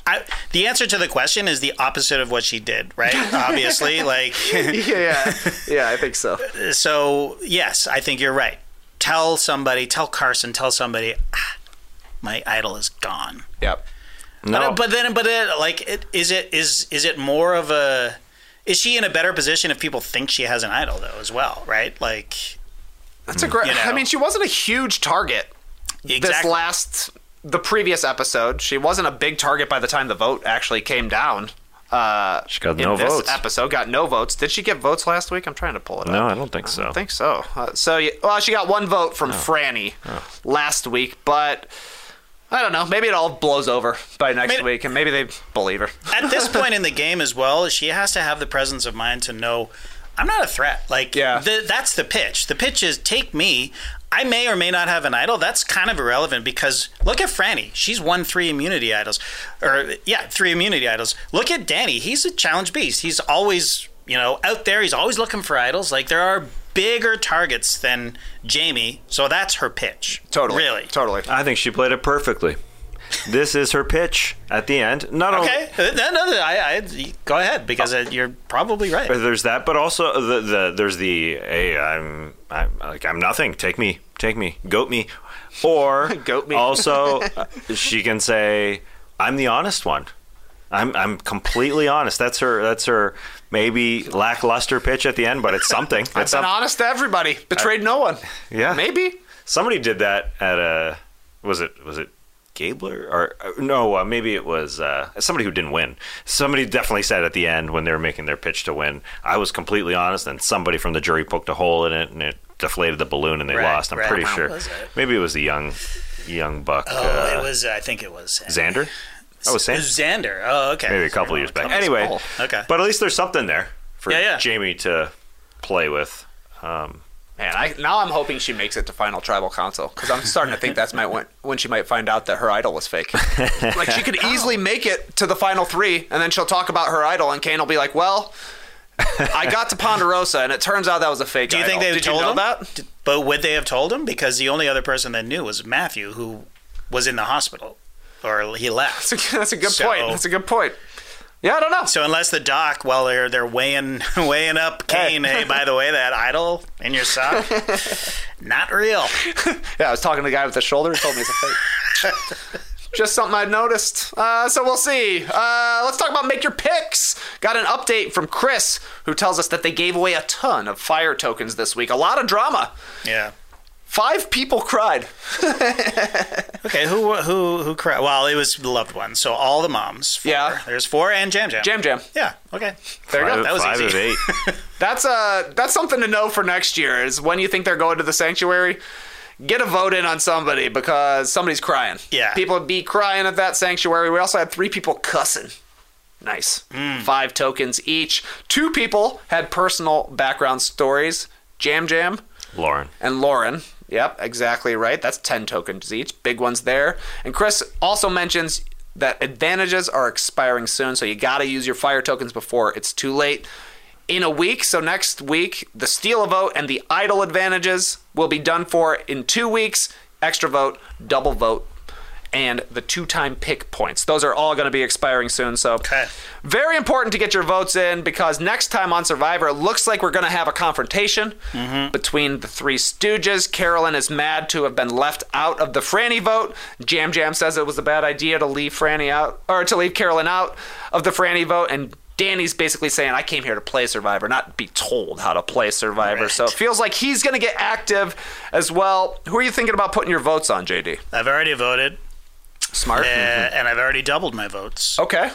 I, the answer to the question is the opposite of what she did, right? Obviously, like yeah, yeah, I think so. so. Yes, I think you're right. Tell somebody, tell Carson, tell somebody, ah, my idol is gone. Yep. No, But, but then, but it, like, it, is it is is it more of a? Is she in a better position if people think she has an idol though, as well, right? Like, That's a great. You know. I mean, she wasn't a huge target exactly. this last, the previous episode. She wasn't a big target by the time the vote actually came down. Uh, She got in no this votes. episode got no votes. Did she get votes last week? I'm trying to pull it up. no, I don't think so. I don't think so. Uh, so, yeah, well, she got one vote from Frannie last week, but I don't know. Maybe it all blows over by next mean- week, and maybe they believe her. At this point in the game as well, she has to have the presence of mind to know I'm not a threat. Like, Yeah. the, that's the pitch. The pitch is take me. I may or may not have an idol. That's kind of irrelevant because look at Frannie. She's won three immunity idols. Or, yeah, three immunity idols. Look at Danny. He's a challenge beast. He's always, you know, out there. He's always looking for idols. Like, there are bigger targets than Jaime. So that's her pitch. Totally. Really. Totally. I think she played it perfectly. This is her pitch at the end. Not only Okay. Uh, No, no, no, I, I, go ahead because uh, you're probably right. there's that, but also the, the there's the hey, I'm I'm like I'm nothing. Take me, take me, goat me, or Goat me. also, uh, she can say I'm the honest one. I'm I'm completely honest. That's her. That's her. Maybe lackluster pitch at the end, but it's something. I've It's been some- honest to everybody. Betrayed no one. Yeah. Maybe. Somebody did that at a was it was it Gabler or uh, no uh, maybe it was uh, somebody who didn't win. Somebody definitely said at the end when they were making their pitch to win, I was completely honest, and somebody from the jury poked a hole in it and it deflated the balloon and they Right, lost. I'm right. pretty How sure. it? Maybe it was the young young buck oh, uh, it was, I think it was. Xander. That was Sam. Xander. Oh, okay. Maybe a couple years back. Anyway, small. Okay. but at least there's something there for Yeah, yeah. Jaime to play with. Um, Man, I, now I'm hoping she makes it to final tribal council because I'm starting to think that's might when, when she might find out that her idol was fake. like she could easily make it to the final three, and then she'll talk about her idol, and Kane will be like, "Well, I got to Ponderosa, and it turns out that was a fake." Do you think they've Did told you know him? that? But would they have told him? Because the only other person that knew was Matthew, who was in the hospital, or he left. That's a, that's a good So- point. That's a good point. Yeah, I don't know. So unless the doc, while they're they're weighing weighing up Kane, hey, by the way, that idol in your sock, not real. Yeah, I was talking to the guy with the shoulder. He told me it's a fake. Just something I noticed. Uh, so we'll see. Uh, let's talk about make your picks. Got an update from Chris, who tells us that they gave away a ton of fire tokens this week. A lot of drama. Yeah. Five people cried. Okay. Who who who cried? Well, it was the loved ones. So all the moms. Four. Yeah. There's four and Yam Yam. Yam Yam. Yeah. Okay. There you go. That was five easy. of eight. That's uh that's something to know for next year. Is when you think they're going to the sanctuary. Get a vote in on somebody because somebody's crying. Yeah. People would be crying at that sanctuary. We also had three people cussing. Nice. Five tokens each. Two people had personal background stories. Yam Yam Lauren. and Lauren. Yep, exactly right. That's 10 tokens each. Big ones there. And Chris also mentions that advantages are expiring soon, so you got to use your fire tokens before it's too late. In a week, so next week, the steal a vote and the idle advantages will be done for in two weeks. Extra vote, double vote, and the two time pick points. Those are all going to be expiring soon. So, Okay. very important to get your votes in because next time on Survivor, it looks like we're going to have a confrontation mm-hmm. between the three Stooges. Carolyn is mad to have been left out of the Frannie vote. Yam Yam says it was a bad idea to leave Frannie out or to leave Carolyn out of the Frannie vote, and Danny's basically saying, "I came here to play Survivor, not be told how to play Survivor." So it feels like he's going to get active as well. Who are you thinking about putting your votes on, JD? I've already voted, Smart. uh, and I've already doubled my votes Okay,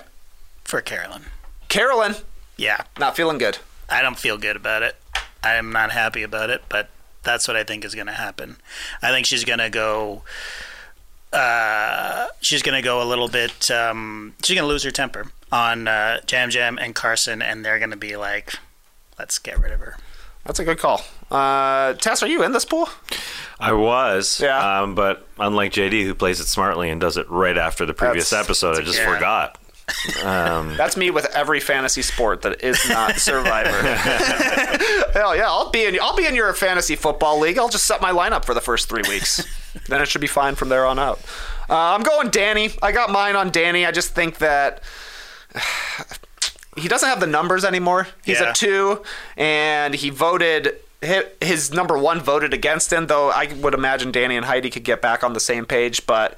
for Carolyn. Carolyn, Yeah. not feeling good. I don't feel good about it. I am not happy about it, but that's what I think is going to happen. I think she's going to go. Uh, she's going to go a little bit. Um, she's going to lose her temper on uh, Yam Yam and Carson, and they're going to be like, "Let's get rid of her." That's a good call. Uh, Tas, are you in this pool? I was. Yeah. Um, but unlike JD, who plays it smartly and does it right after the previous That's- episode, I just yeah. forgot. That's me with every fantasy sport that is not Survivor. Hell yeah, I'll be in. I'll be in your fantasy football league. I'll just set my lineup for the first three weeks. then it should be fine from there on out. Uh, I'm going Danny. I got mine on Danny. I just think that. He doesn't have the numbers anymore. He's Yeah. a two, and he voted. His number one voted against him, though I would imagine Danny and Heidi could get back on the same page. But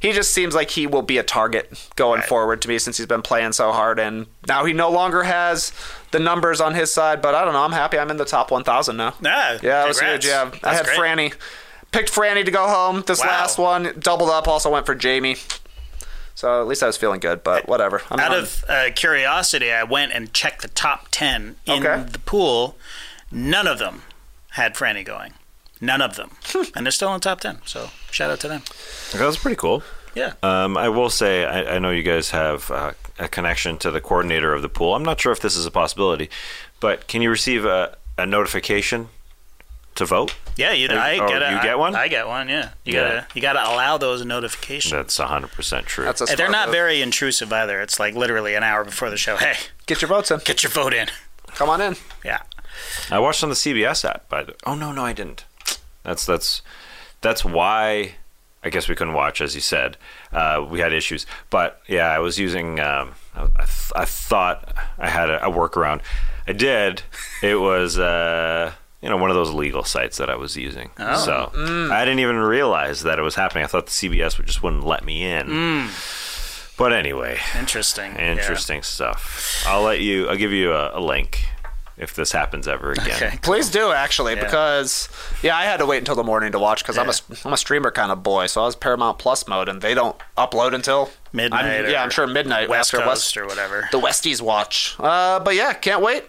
he just seems like he will be a target going Right. forward to me since he's been playing so hard. And now he no longer has the numbers on his side. But I don't know. I'm happy I'm in the top 1,000 now. Ah, Yeah, it was congrats. huge. Yeah, I had great. Frannie. Picked Frannie to go home this Wow. last one. Doubled up. Also went for Jaime. So at least I was feeling good. But whatever. I'm Out on- of uh, curiosity, I went and checked the top 10 in Okay. the pool. None of them had Frannie going. None of them. and they're still in the top 10. So shout out to them. That was pretty cool. Yeah. Um, I will say, I, I know you guys have uh, a connection to the coordinator of the pool. I'm not sure if this is a possibility, but can you receive a, a notification to vote? Yeah, you, Or- I or get a, you get one? I, I get one. Yeah, you Yeah. gotta you gotta allow those notifications. That's 100% true. that's a And they're not move. very intrusive either. It's like literally an hour before the show. Hey, Get your votes in. get your vote in. Come on in. Yeah. I watched on the CBS app. By the oh no no I didn't. That's that's that's why I guess we couldn't watch as you said. Uh, we had issues, but yeah, I was using. Um, I, I, th- I thought I had a, a workaround. I did. It was uh, you know one of those legal sites that I was using. Oh. So mm. I didn't even realize that it was happening. I thought the CBS would just wouldn't let me in. Mm. But anyway, Interesting. interesting stuff. I'll let you. I'll give you a, a link. If this happens ever again. Okay. Please do actually, because yeah, I had to wait until the morning to watch because I'm a I'm a streamer kind of boy, so I was Paramount Plus mode, and they don't upload until Midnight I'm, or yeah, I'm sure midnight West after Coast West or whatever. the Westies watch. Uh, but yeah, can't wait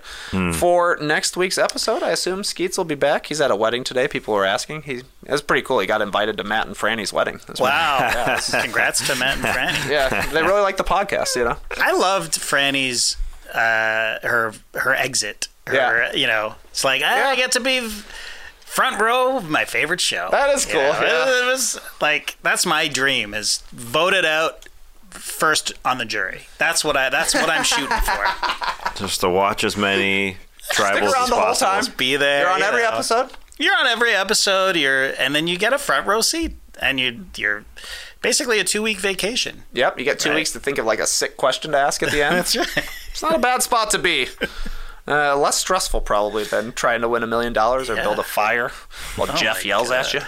for next week's episode. I assume Skeets will be back. He's at a wedding today. People were asking. He it was pretty cool. He got invited to Matt and Frannie's wedding. That's what- Wow. Congrats to Matt and Frannie. yeah, they really like the podcast. You know. I loved Frannie's uh, her her exit. Her, Yeah. you know, it's like "Ah, I get to be front row of my favorite show. That is You cool, know, yeah. It was like that's my dream is voted out first on the jury. That's what I that's what I'm shooting for. Just to watch as many tribals around as the whole possible. time. Be there. You're on you every know. episode. You're on every episode. You're and then you get a front row seat and you you're basically a two week vacation. Yep, you get two Right. weeks to think of like a sick question to ask at the end. That's right. It's not a bad spot to be. Uh, less stressful probably than trying to win a million dollars or Yeah. build a fire while Jeff my yells at you.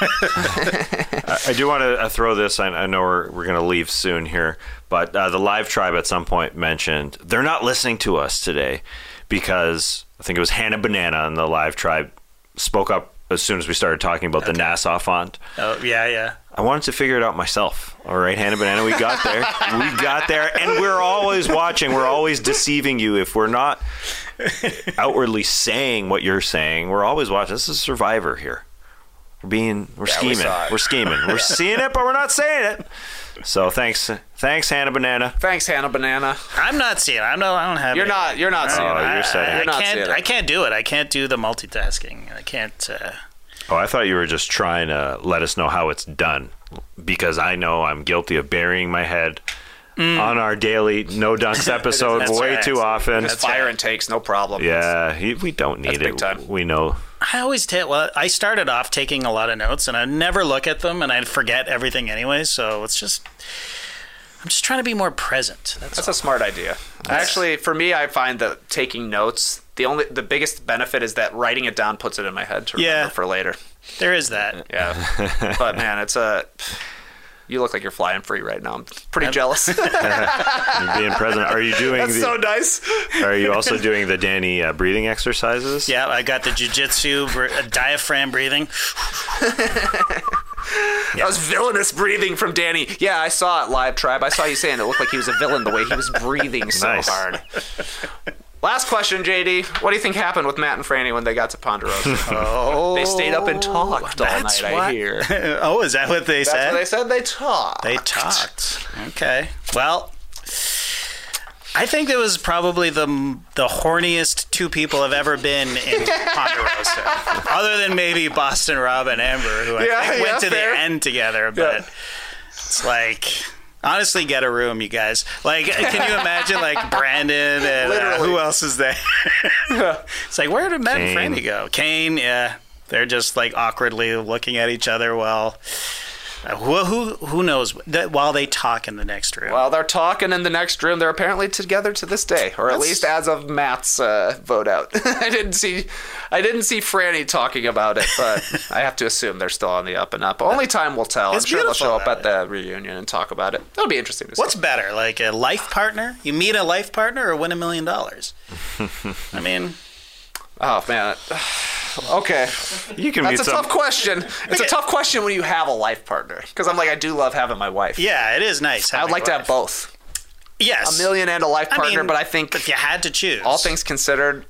I do want to uh, throw this. I, I know we're, we're going to leave soon here, but uh, the live tribe at some point mentioned they're not listening to us today because I think it was Hannah Banana and the live tribe spoke up as soon as we started talking about the NASA font. Oh yeah, yeah. I wanted to figure it out myself. All right, Hannah Banana, we got there. we got there, and we're always watching. We're always deceiving you. If we're not outwardly saying what you're saying, we're always watching. This is Survivor here. We're being, we're we scheming. We are scheming. We're seeing it, but we're not saying it. So thanks, thanks, Hannah Banana. Thanks, Hannah Banana. I'm not seeing. it. I'm no. I don't have. You're it. not. You're not seeing Oh, it. you're saying- I, You're not can't. seeing it. I can't do it. I can't do the multitasking. I can't. Uh, Oh, I thought you were just trying to let us know how it's done, because I know I'm guilty of burying my head on our daily no dunks episode way right. too often. Just fire and takes, no problem. Yeah, he, we don't need That's big it. time. We know. I always take. Well, I started off taking a lot of notes, and I never look at them, and I forget everything anyway. So it's just. I'm just trying to be more present. That's, That's a smart idea. Actually, for me, I find that taking notes the only the biggest benefit is that writing it down puts it in my head to remember Yeah. for later. there is that. Yeah, but man, it's a. You look like you're flying free right now. I'm pretty jealous. You're being present. Are you doing That's the? so nice. are you also doing the Danny uh, breathing exercises? Yeah, I got the jujitsu br- uh, diaphragm breathing. That was villainous breathing from Danny. Yeah, I saw it live, tribe. I saw you saying it looked like he was a villain the way he was breathing so Nice. hard. Last question, JD. What do you think happened with Matt and Frannie when they got to Ponderosa? Oh, they stayed up and talked all night. what- I hear. oh, is that what they That's said? what they said. They talked. They talked. Okay. Well, I think it was probably the the horniest two people have ever been in Ponderosa, other than maybe Boston Rob and Amber, who I Yeah, think yeah, went to fair. the end together. But it's like. Honestly, get a room, you guys. Like, can you imagine, like Brandon and uh, who else is there? it's like, where did Matt Kane. and Frannie go? Kane, yeah, they're just like awkwardly looking at each other while who who who knows that while they talk in the next room. Well, they're talking in the next room. They're apparently together to this day, or at That's- least as of Matt's uh, vote out. I didn't see, I didn't see Frannie talking about it, but I have to assume they're still on the up and up. Only time will tell. It's I'm sure they'll show up at the reunion and talk about it. That'll be interesting to see. What's better, like a life partner? You meet a life partner or win a million dollars? I mean, Oh man. Okay, You can that's a some. tough question. It's a tough question when you have a life partner, because I'm like, I do love having my wife. yeah, it is nice. I'd like to have both, Yes, a million and a life I partner. mean, but I think if you had to choose, all things considered,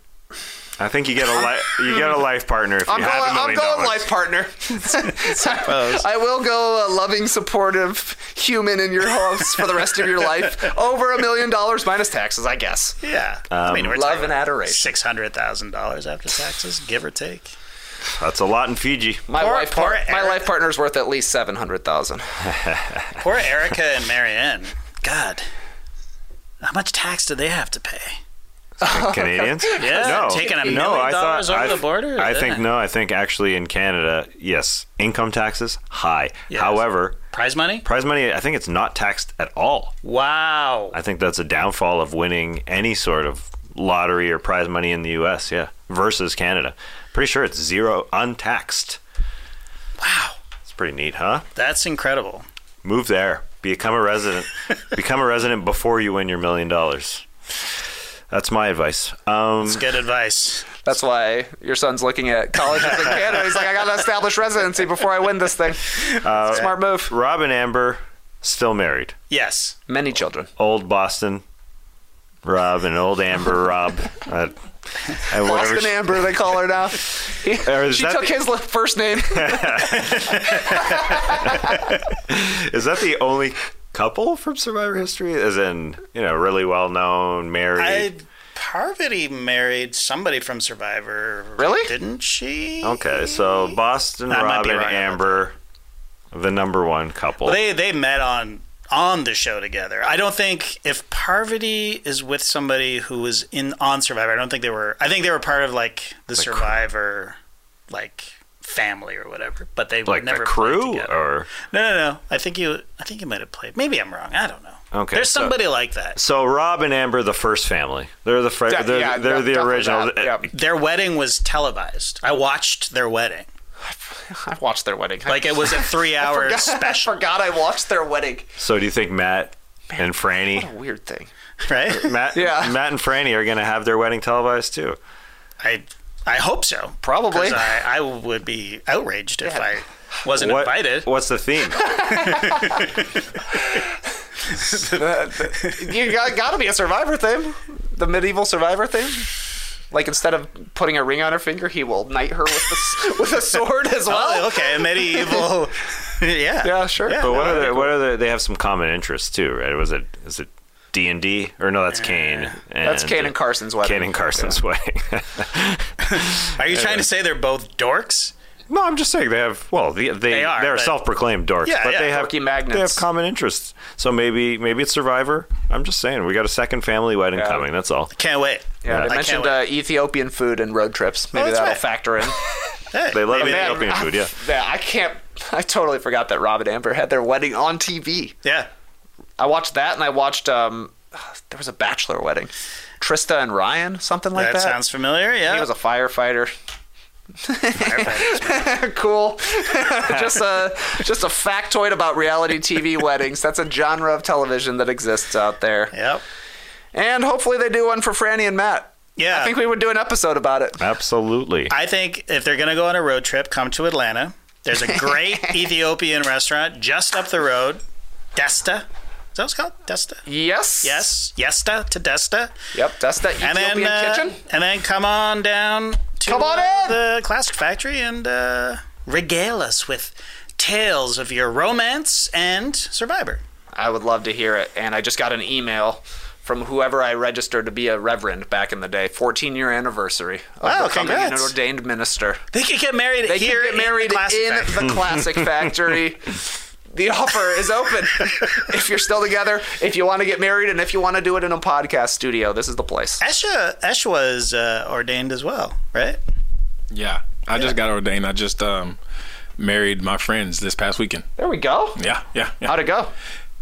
I think you get a li- you get a life partner if you I'm have going. a I'm million going dollars. life partner. I will go a loving, supportive human in your house for the rest of your life. Over a million dollars minus taxes, I guess. yeah. Um, I mean, we're love and adoration. Six hundred thousand dollars after taxes, give or take. That's a lot in Fiji. My Poor- life, poor my Eric. life partner's worth at least seven hundred thousand. Poor Erika and Maryanne. God, how much tax do they have to pay? Canadians? Yeah, no, taking a no. million I thought dollars over I, the border? I think no. I think actually in Canada, yes, income taxes high. Yes. However, Prize money? prize money, I think it's not taxed at all. Wow. I think that's a downfall of winning any sort of lottery or prize money in the U.S. Yeah, versus Canada. Pretty sure it's zero untaxed. Wow. It's pretty neat, huh? That's incredible. Move there. Become a resident. Become a resident before you win your million dollars. That's my advice. Um, It's good advice. That's why your son's looking at colleges in Canada. He's like, I got to establish residency before I win this thing. Smart move. Rob and Amber still married. Yes. Many children. Old Boston Rob and old Amber Rob. Uh, and whatever Boston she- Amber, they call her now. He- she took the- his first name. Is that the only couple from Survivor history? As in, you know, really well known, married. I Parvati married somebody from Survivor. Really? Didn't she? Okay, so Boston, I might Rob, be and wrong Amber, the number one couple. Well, they they met on on the show together. I don't think if Parvati is with somebody who was in on Survivor, I don't think they were. I think they were part of like the Survivor, like family or whatever. But they like never a crew, or no, no, no. I think you. I think you might have played. Maybe I'm wrong. I don't know. Okay, There's so- somebody like that. so Rob and Amber, the first family. They're the fr- Yeah, they're, yeah, they're yeah, the original. that, eh, yeah. Their wedding was televised. I watched their wedding. I watched their wedding. Like it was a three hour I special, forgot I watched their wedding. So do you think Matt and Frannie, Weird thing. right? Matt, Yeah. Matt and Frannie are going to have their wedding televised too? I I hope so. Probably. I, I would be outraged if I wasn't What- invited. What's the theme? You got, got to be a survivor thing. The medieval survivor thing. Like instead of putting a ring on her finger, he will knight her with the, with a sword as oh, well. Oh, okay, medieval. yeah. Yeah, sure. Yeah. But what are they? What are they? They have some common interests too, right? Was it? Is it D and D or no? That's Kane. That's Kane and Carson's wedding. Kane and Carson's wedding. Are you trying to say they're both dorks? no, I'm just saying they have. Well, they they, They are, are but- self-proclaimed dorks, Yeah, but yeah. they have Dorky magnets. They have common interests. So maybe maybe it's Survivor. I'm just saying we got a second family wedding coming. That's all. Can't wait. Yeah, I they mentioned uh, Ethiopian food and road trips. Maybe Oh, that's that'll right. factor in. Hey, They love maybe- Ethiopian food. Yeah. Yeah, I can't. I totally forgot that Rob and Amber had their wedding on TV. Yeah. I watched that, and I watched. um There was a bachelor wedding. Trista and Ryan, something like that, that. sounds familiar. Yeah. He was a firefighter. Cool. just a just a factoid about reality TV weddings. That's a genre of television that exists out there. yep. And hopefully they do one for Frannie and Matt. Yeah. I think we would do an episode about it. Absolutely. I think if they're going to go on a road trip, come to Atlanta. There's a great Ethiopian restaurant just up the road. Desta. That it's called? Desta? Yes. Yes. Yesta to Desta. Yep. Desta the And Ethiopian then, uh, kitchen. and then come on down to Come on in! the Classic Factory and uh, regale us with tales of your romance and Survivor. I would love to hear it. And I just got an email from whoever I registered to be a reverend back in the day. 14 year anniversary of Wow, becoming an ordained minister. They could get married They here can get married in the Classic in Factory. the Classic Factory. The offer is open. if you're still together, if you want to get married, and if you want to do it in a podcast studio, this is the place. Esha, Esha was uh, ordained as well, right? Yeah, I just got ordained. I just um, married my friends this past weekend. There we go. Yeah, yeah, yeah. How'd it go?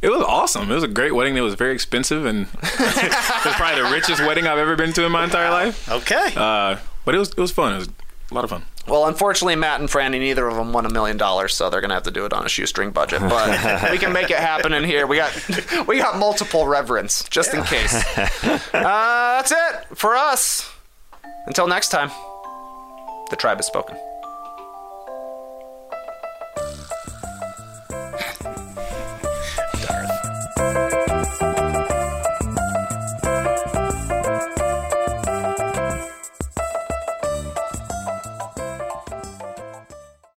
It was awesome. It was a great wedding. It was very expensive, and it was probably the richest wedding I've ever been to in my entire life. Okay. Uh, but it was it was fun. It was a lot of fun. Well, unfortunately, Matt and Frannie, neither of them won a million dollars, so they're gonna have to do it on a shoestring budget. But we can make it happen in here. We got we got multiple reverends just in case. Uh, that's it for us. Until next time, the tribe has spoken.